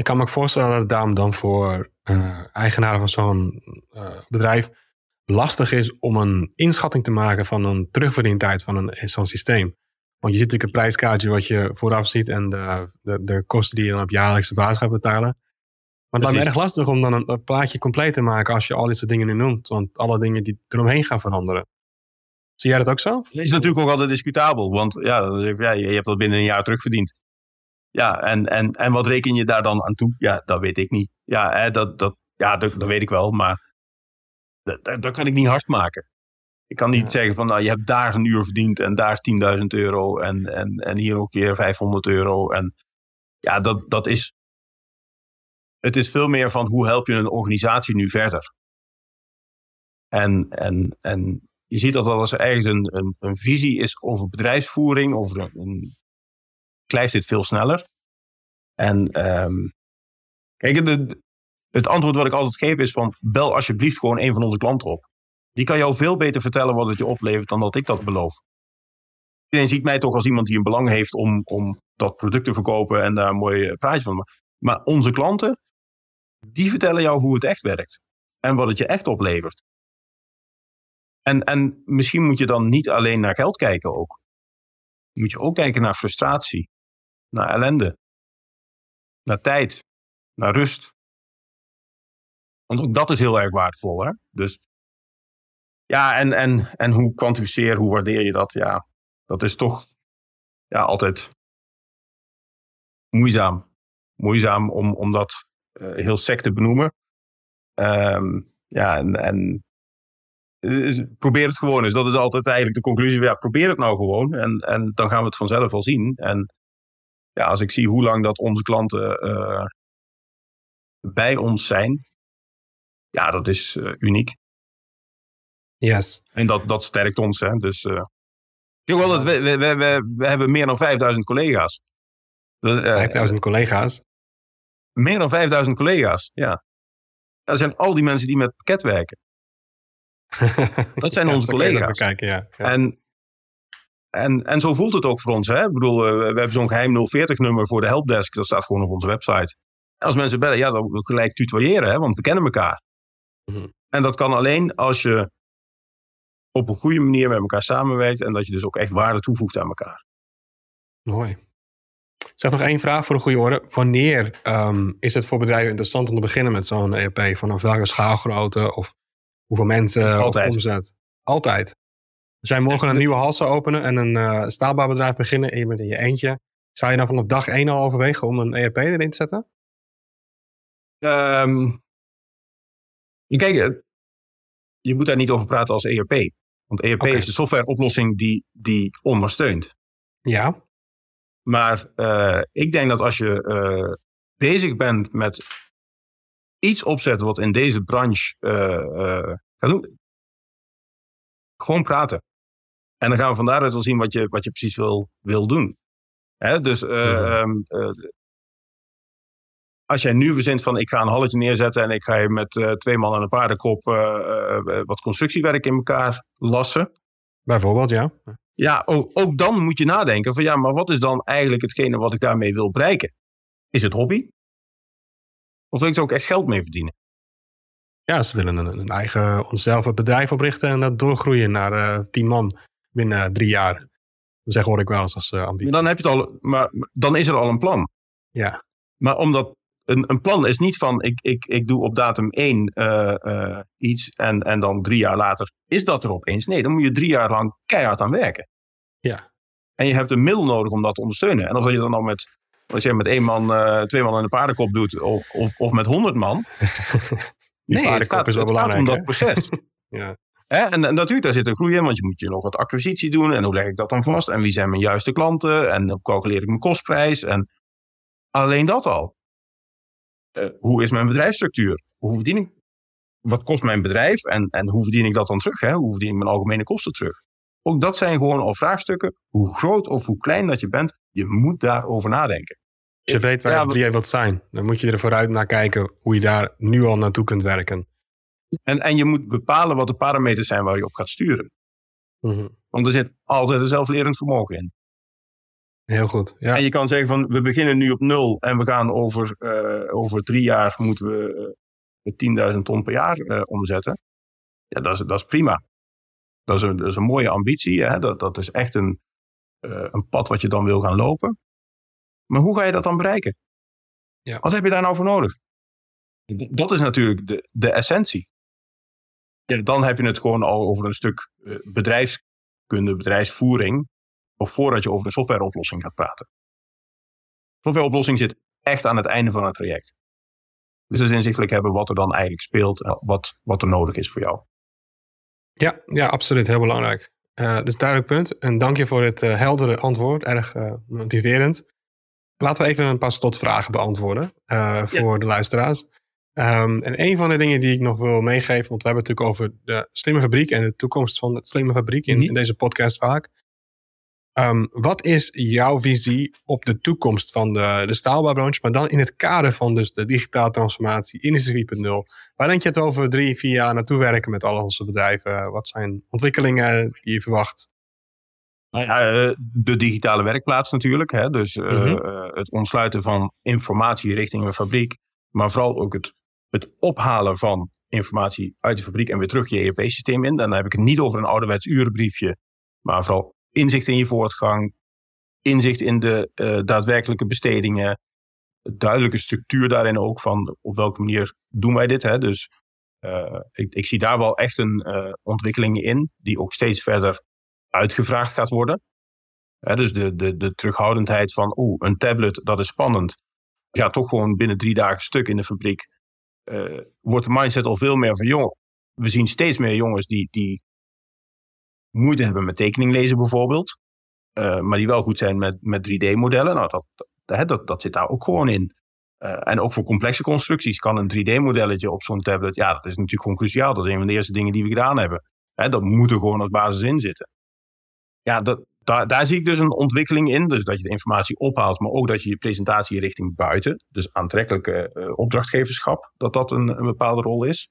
Ik kan me ook voorstellen dat het daarom dan voor uh, eigenaren van zo'n uh, bedrijf lastig is om een inschatting te maken van een terugverdientijd van een, zo'n systeem. Want je ziet natuurlijk een prijskaartje wat je vooraf ziet en de, de, de kosten die je dan op jaarlijkse basis gaat betalen. Maar het me erg lastig om dan een, plaatje compleet te maken als je al deze dingen nu noemt. Want alle dingen die eromheen gaan veranderen. Zie jij dat ook zo? Dat is natuurlijk ook altijd discutabel. Want ja, ja, je hebt dat binnen een jaar terugverdiend. Ja, en, en, en wat reken je daar dan aan toe? Ja, dat weet ik niet. Ja, hè, dat, dat, ja dat, dat weet ik wel. Maar dat, dat, kan ik niet hard maken. Ik kan niet zeggen van, nou, je hebt daar een uur verdiend en daar is 10.000 euro en, en, en hier nog een keer 500 euro. En ja, dat, dat is, het is veel meer van hoe help je een organisatie nu verder. En, en, en je ziet dat als er ergens een, een, een visie is over bedrijfsvoering, over een, een klijft dit veel sneller. En um, kijk, de, het antwoord wat ik altijd geef is van bel alsjeblieft gewoon een van onze klanten op. Die kan jou veel beter vertellen wat het je oplevert dan dat ik dat beloof. Iedereen ziet mij toch als iemand die een belang heeft om, om dat product te verkopen en daar een mooi praatje van maken. Maar onze klanten, die vertellen jou hoe het echt werkt. En wat het je echt oplevert. En, en misschien moet je dan niet alleen naar geld kijken ook. Moet je ook kijken naar frustratie, naar ellende, naar tijd, naar rust. Want ook dat is heel erg waardevol. Hè? Dus ja, en, en, en hoe kwantificeer, hoe waardeer je dat? Ja, dat is toch ja, altijd moeizaam. Moeizaam om, om dat uh, heel sec te benoemen. Um, ja, en, en probeer het gewoon eens. Dat is altijd eigenlijk de conclusie. Ja, probeer het nou gewoon. En, en dan gaan we het vanzelf wel zien. En ja, als ik zie hoe lang dat onze klanten uh, bij ons zijn. Ja, dat is uh, uniek. Yes. En dat, dat sterkt ons. Hè? Dus uh, ik wel dat we, we, we, we, hebben meer dan 5000 collega's. Dus, 5000 collega's? Meer dan 5000 collega's, ja. Dat zijn al die mensen die met pakket werken. Dat zijn onze collega's. Bekijken, ja. ja. En, en, en zo voelt het ook voor ons. Hè? Ik bedoel, we hebben zo'n geheim 040-nummer voor de helpdesk. Dat staat gewoon op onze website. En als mensen bellen, ja, dan gelijk tutoyeren, hè? want we kennen elkaar. Mhm. En dat kan alleen als je op een goede manier met elkaar samenwerkt en dat je dus ook echt waarde toevoegt aan elkaar. Mooi. Zeg nog één vraag voor de goede orde. Wanneer um, is het voor bedrijven interessant om te beginnen met zo'n ERP? Van welke schaalgrootte of hoeveel mensen Altijd. of omzet? Altijd. Als jij morgen een nieuwe hal zou openen en een uh, staalbouwbedrijf beginnen en je bent in je eentje, zou je dan vanaf dag één al overwegen om een ERP erin te zetten? Um, kijk, eh, je moet daar niet over praten als ERP. Want ERP okay. is de softwareoplossing die, die ondersteunt. Ja. Maar uh, ik denk dat als je uh, bezig bent met iets opzetten wat in deze branche uh, gaat doen, gewoon praten. En dan gaan we van daaruit wel zien wat je, wat je precies wil, wil doen. Hè? Dus ehm, als jij nu verzint van ik ga een halletje neerzetten en ik ga je met twee man aan een paardenkop wat constructiewerk in elkaar lassen. Bijvoorbeeld, ja. Ja, ook, ook, dan moet je nadenken van ja, maar wat is dan eigenlijk hetgene wat ik daarmee wil bereiken? Is het hobby? Of wil ik er ook echt geld mee verdienen? Ja, ze willen een, een eigen onszelf een bedrijf oprichten en dat doorgroeien naar tien man binnen drie jaar. Dat zeg hoor ik wel eens als uh, ambitie. Dan, heb je het al, maar dan is er al een plan. Ja. Maar omdat een, een plan is niet van ik, ik, ik doe op datum 1 uh, uh, iets en, en dan drie jaar later is dat er opeens. Nee, dan moet je drie jaar lang keihard aan werken. Ja. En je hebt een middel nodig om dat te ondersteunen. En als je dan al met, als je met één man, uh, twee man in de paardenkop doet of, of, of met honderd man. nee, het gaat, is wel het gaat om dat proces. ja. Hè? En, en natuurlijk, daar zit een groei in, want je moet je nog wat acquisitie doen. En hoe leg ik dat dan vast? En wie zijn mijn juiste klanten? En hoe calculeer ik mijn kostprijs? En alleen dat al. Uh, hoe is mijn bedrijfsstructuur? Hoe verdien ik? Wat kost mijn bedrijf en, en hoe verdien ik dat dan terug? Hè? Hoe verdien ik mijn algemene kosten terug? Ook dat zijn gewoon al vraagstukken. Hoe groot of hoe klein dat je bent, je moet daarover nadenken. Als je weet waar ja, je wilt zijn, dan moet je er vooruit naar kijken hoe je daar nu al naartoe kunt werken. En, en je moet bepalen wat de parameters zijn waar je op gaat sturen. Mm Want er zit altijd een zelflerend vermogen in. Heel goed. Ja. En je kan zeggen van we beginnen nu op nul en we gaan over, uh, over drie jaar moeten we uh, 10.000 ton per jaar uh, omzetten. Ja, dat is, dat is prima. Dat is een, dat is een mooie ambitie. Hè? Dat, dat is echt een, een pad wat je dan wil gaan lopen. Maar hoe ga je dat dan bereiken? Ja. Wat heb je daar nou voor nodig? Dat is natuurlijk de, de essentie. Ja, dan heb je het gewoon al over een stuk uh, bedrijfskunde, bedrijfsvoering. Of voordat je over een softwareoplossing gaat praten. Softwareoplossing zit echt aan het einde van het traject. Dus dat is inzichtelijk hebben wat er dan eigenlijk speelt en wat, wat er nodig is voor jou. Ja, ja absoluut. Heel belangrijk. Uh, dus duidelijk punt. En dank je voor het uh, heldere antwoord. Erg uh, motiverend. Laten we even een paar slotvragen beantwoorden voor ja. de luisteraars. Um, en een van de dingen die ik nog wil meegeven, want we hebben het natuurlijk over de slimme fabriek en de toekomst van de slimme fabriek in, mm -hmm. in deze podcast vaak. Um, wat is jouw visie op de toekomst van de, de staalbouwbranche, maar dan in het kader van dus de digitale transformatie, industrie 4.0? Waar denk je het over drie, vier jaar naartoe werken met al onze bedrijven? Wat zijn ontwikkelingen die je verwacht? Nou ja, eh, de digitale werkplaats natuurlijk. Hè? Dus uh, mm -hmm. het ontsluiten van informatie richting een fabriek. Maar vooral ook het, het ophalen van informatie uit de fabriek en weer terug je ERP-systeem in. Dan heb ik het niet over een ouderwets urenbriefje. Maar vooral inzicht in je voortgang, inzicht in de uh, daadwerkelijke bestedingen, duidelijke structuur daarin ook van op welke manier doen wij dit. Hè? Dus uh, ik, ik, zie daar wel echt een uh, ontwikkeling in, die ook steeds verder uitgevraagd gaat worden. Dus de, de, de terughoudendheid van, oeh, een tablet, dat is spannend. Ja, toch gewoon binnen drie dagen stuk in de fabriek. Wordt de mindset al veel meer van, jongen, we zien steeds meer jongens die, die moeite hebben met tekening lezen bijvoorbeeld. Uh, maar die wel goed zijn met, met 3D-modellen. Nou, dat, dat, dat, dat zit daar ook gewoon in. Uh, en ook voor complexe constructies kan een 3D-modelletje op zo'n tablet. Ja, dat is natuurlijk gewoon cruciaal. Dat is een van de eerste dingen die we gedaan hebben. Hè, dat moet er gewoon als basis in zitten. Ja, dat, daar, zie ik dus een ontwikkeling in. Dus dat je de informatie ophaalt, maar ook dat je je presentatie richting buiten, dus aantrekkelijke uh, opdrachtgeverschap, dat dat een, bepaalde rol is.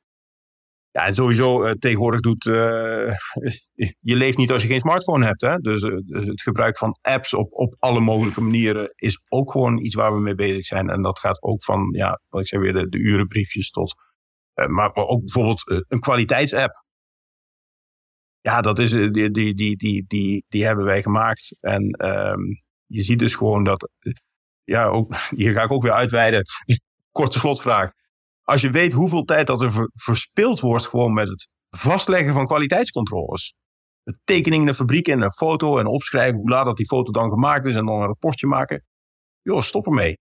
Ja, en sowieso uh, tegenwoordig doet. Uh, je leeft niet als je geen smartphone hebt. Hè? Dus, dus, het gebruik van apps op, op alle mogelijke manieren is ook gewoon iets waar we mee bezig zijn. En dat gaat ook van, ja, wat ik zeg weer, de, de urenbriefjes tot. maar ook bijvoorbeeld een kwaliteitsapp. Ja, dat is, die, die, die, die, die, die hebben wij gemaakt. En um, je ziet dus gewoon dat. Ja, ook, hier ga ik ook weer uitweiden. Korte slotvraag als je weet hoeveel tijd dat er ver, verspild wordt gewoon met het vastleggen van kwaliteitscontroles. De tekening de fabriek in, een foto en opschrijven hoe laat dat die foto dan gemaakt is en dan een rapportje maken. Joh, stop ermee.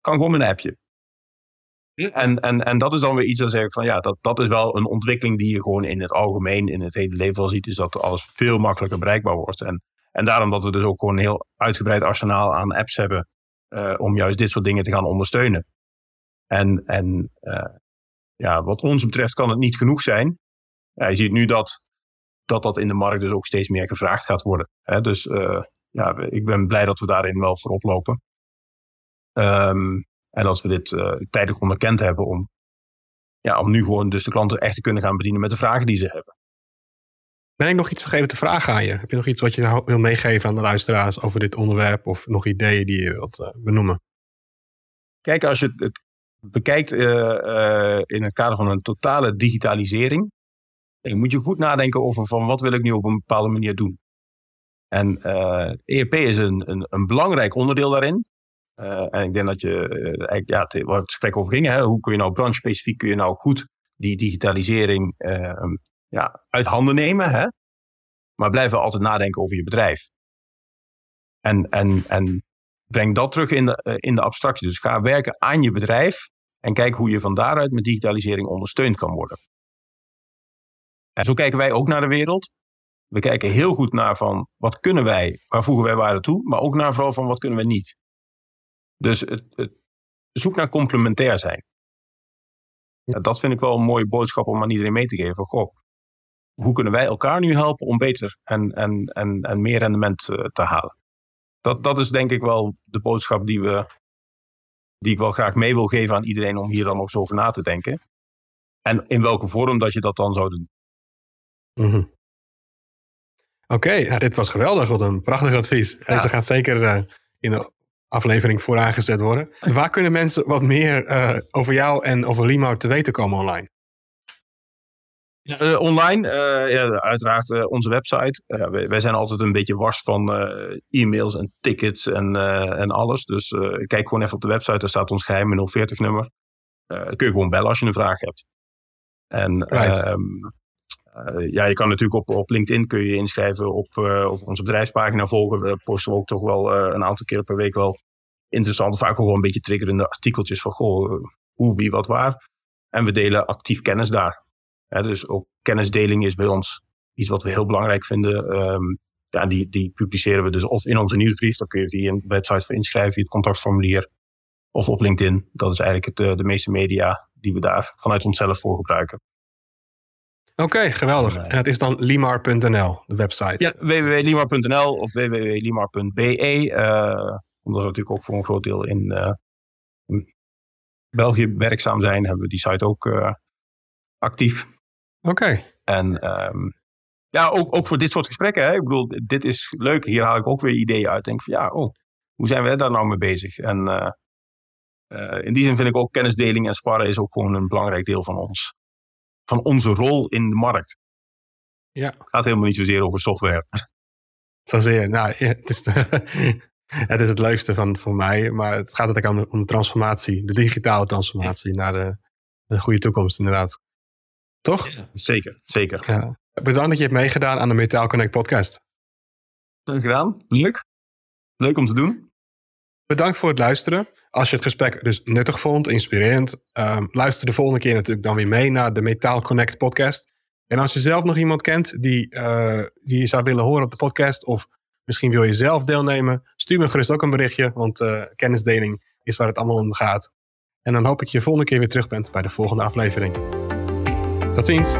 Kan gewoon een appje. En, en, en dat is dan weer iets dat zeg ik van ja, dat, dat is wel een ontwikkeling die je gewoon in het algemeen, in het hele leven wel ziet, is dat alles veel makkelijker bereikbaar wordt. En, en daarom dat we dus ook gewoon een heel uitgebreid arsenaal aan apps hebben uh, om juist dit soort dingen te gaan ondersteunen. En, en uh, ja, wat ons betreft kan het niet genoeg zijn. Ja, je ziet nu dat, dat dat in de markt dus ook steeds meer gevraagd gaat worden. Hè? Dus uh, ja, ik ben blij dat we daarin wel voorop lopen. Ehm, en dat we dit uh, tijdig onderkend hebben om, ja, om nu gewoon dus de klanten echt te kunnen gaan bedienen met de vragen die ze hebben. Ben ik nog iets vergeten te vragen aan je? Heb je nog iets wat je wil meegeven aan de luisteraars over dit onderwerp of nog ideeën die je wilt uh, benoemen? Kijk, als je het bekijkt uh, uh, in het kader van een totale digitalisering, dan moet je goed nadenken over van wat wil ik nu op een bepaalde manier doen. En ERP e is een, een, een, belangrijk onderdeel daarin. En ik denk dat je, eigenlijk, ja, het, waar het gesprek over ging, hè, hoe kun je nou branchespecifiek kun je nou goed die digitalisering ja, uit handen nemen, hè? maar blijven altijd nadenken over je bedrijf. En, en, en breng dat terug in de, eh, in de abstractie. Dus ga werken aan je bedrijf en kijk hoe je van daaruit met digitalisering ondersteund kan worden. En zo kijken wij ook naar de wereld. We kijken heel goed naar van wat kunnen wij, waar voegen wij waarde toe, maar ook naar vooral van wat kunnen we niet. Dus het, het zoek naar complementair zijn. Ja, dat vind ik wel een mooie boodschap om aan iedereen mee te geven. Goh, hoe kunnen wij elkaar nu helpen om beter en, en, en, en meer rendement eh, te halen? Dat, dat is denk ik wel de boodschap die, we, die ik wel graag mee wil geven aan iedereen om hier dan nog eens over na te denken. En in welke vorm dat je dat dan zou doen. Mm Oké, ja, dit was geweldig. Wat een prachtig advies. Ja. Deze gaat zeker uh, in de aflevering voor aangezet worden. Waar kunnen mensen wat meer uh, over jou en over Limo te weten komen online? Uh, online, uh, ja, uiteraard onze website. Wij, wij, zijn altijd een beetje wars van e-mails en tickets en, en alles. Dus kijk gewoon even op de website, daar staat ons geheime 040-nummer. kun je gewoon bellen als je een vraag hebt. En right. Ehm, ja, je kan natuurlijk op, op LinkedIn kun je, inschrijven op, op onze bedrijfspagina volgen. We posten ook toch wel een aantal keer per week wel interessante, vaak wel een beetje triggerende artikeltjes van goh, hoe, wie, wat, waar. En we delen actief kennis daar dus ook kennisdeling is bij ons iets wat we heel belangrijk vinden. Um, ja, die, die publiceren we dus of in onze nieuwsbrief, dan kun je via een website voor inschrijven, via het contactformulier, of op LinkedIn. Dat is eigenlijk het, de meeste media die we daar vanuit onszelf voor gebruiken. Oké, okay, geweldig. En dat is dan limar.nl, de website? Ja, www.limar.nl of www.limar.be. Uh, omdat we natuurlijk ook voor een groot deel in, uh, in België werkzaam zijn, hebben we die site ook uh, actief. Oké. En um, ja, ook, ook voor dit soort gesprekken. Hè? Ik bedoel, dit is leuk. Hier haal ik ook weer ideeën uit. Denk van ja, oh, hoe zijn we daar nou mee bezig? En uh, uh, in die zin vind ik ook kennisdeling en sparren is ook gewoon een belangrijk deel van ons. Van onze rol in de markt. Ja. Het gaat helemaal niet zozeer over software. Zozeer. Nou, het is, het is het leukste van voor mij. Maar het gaat eigenlijk om de transformatie. De digitale transformatie naar de, de goede toekomst inderdaad. Toch? Ja, zeker, zeker. Ja. Bedankt dat je hebt meegedaan aan de Metaal Connect podcast. Dank gedaan. Leuk. Leuk om te doen. Bedankt voor het luisteren. Als je het gesprek dus nuttig vond, inspirerend, um, luister de volgende keer natuurlijk dan weer mee naar de Metaal Connect podcast. En als je zelf nog iemand kent die, uh, die je zou willen horen op de podcast, of misschien wil je zelf deelnemen, stuur me gerust ook een berichtje, want uh, kennisdeling is waar het allemaal om gaat. En dan hoop ik je volgende keer weer terug bent bij de volgende aflevering. Tot ziens!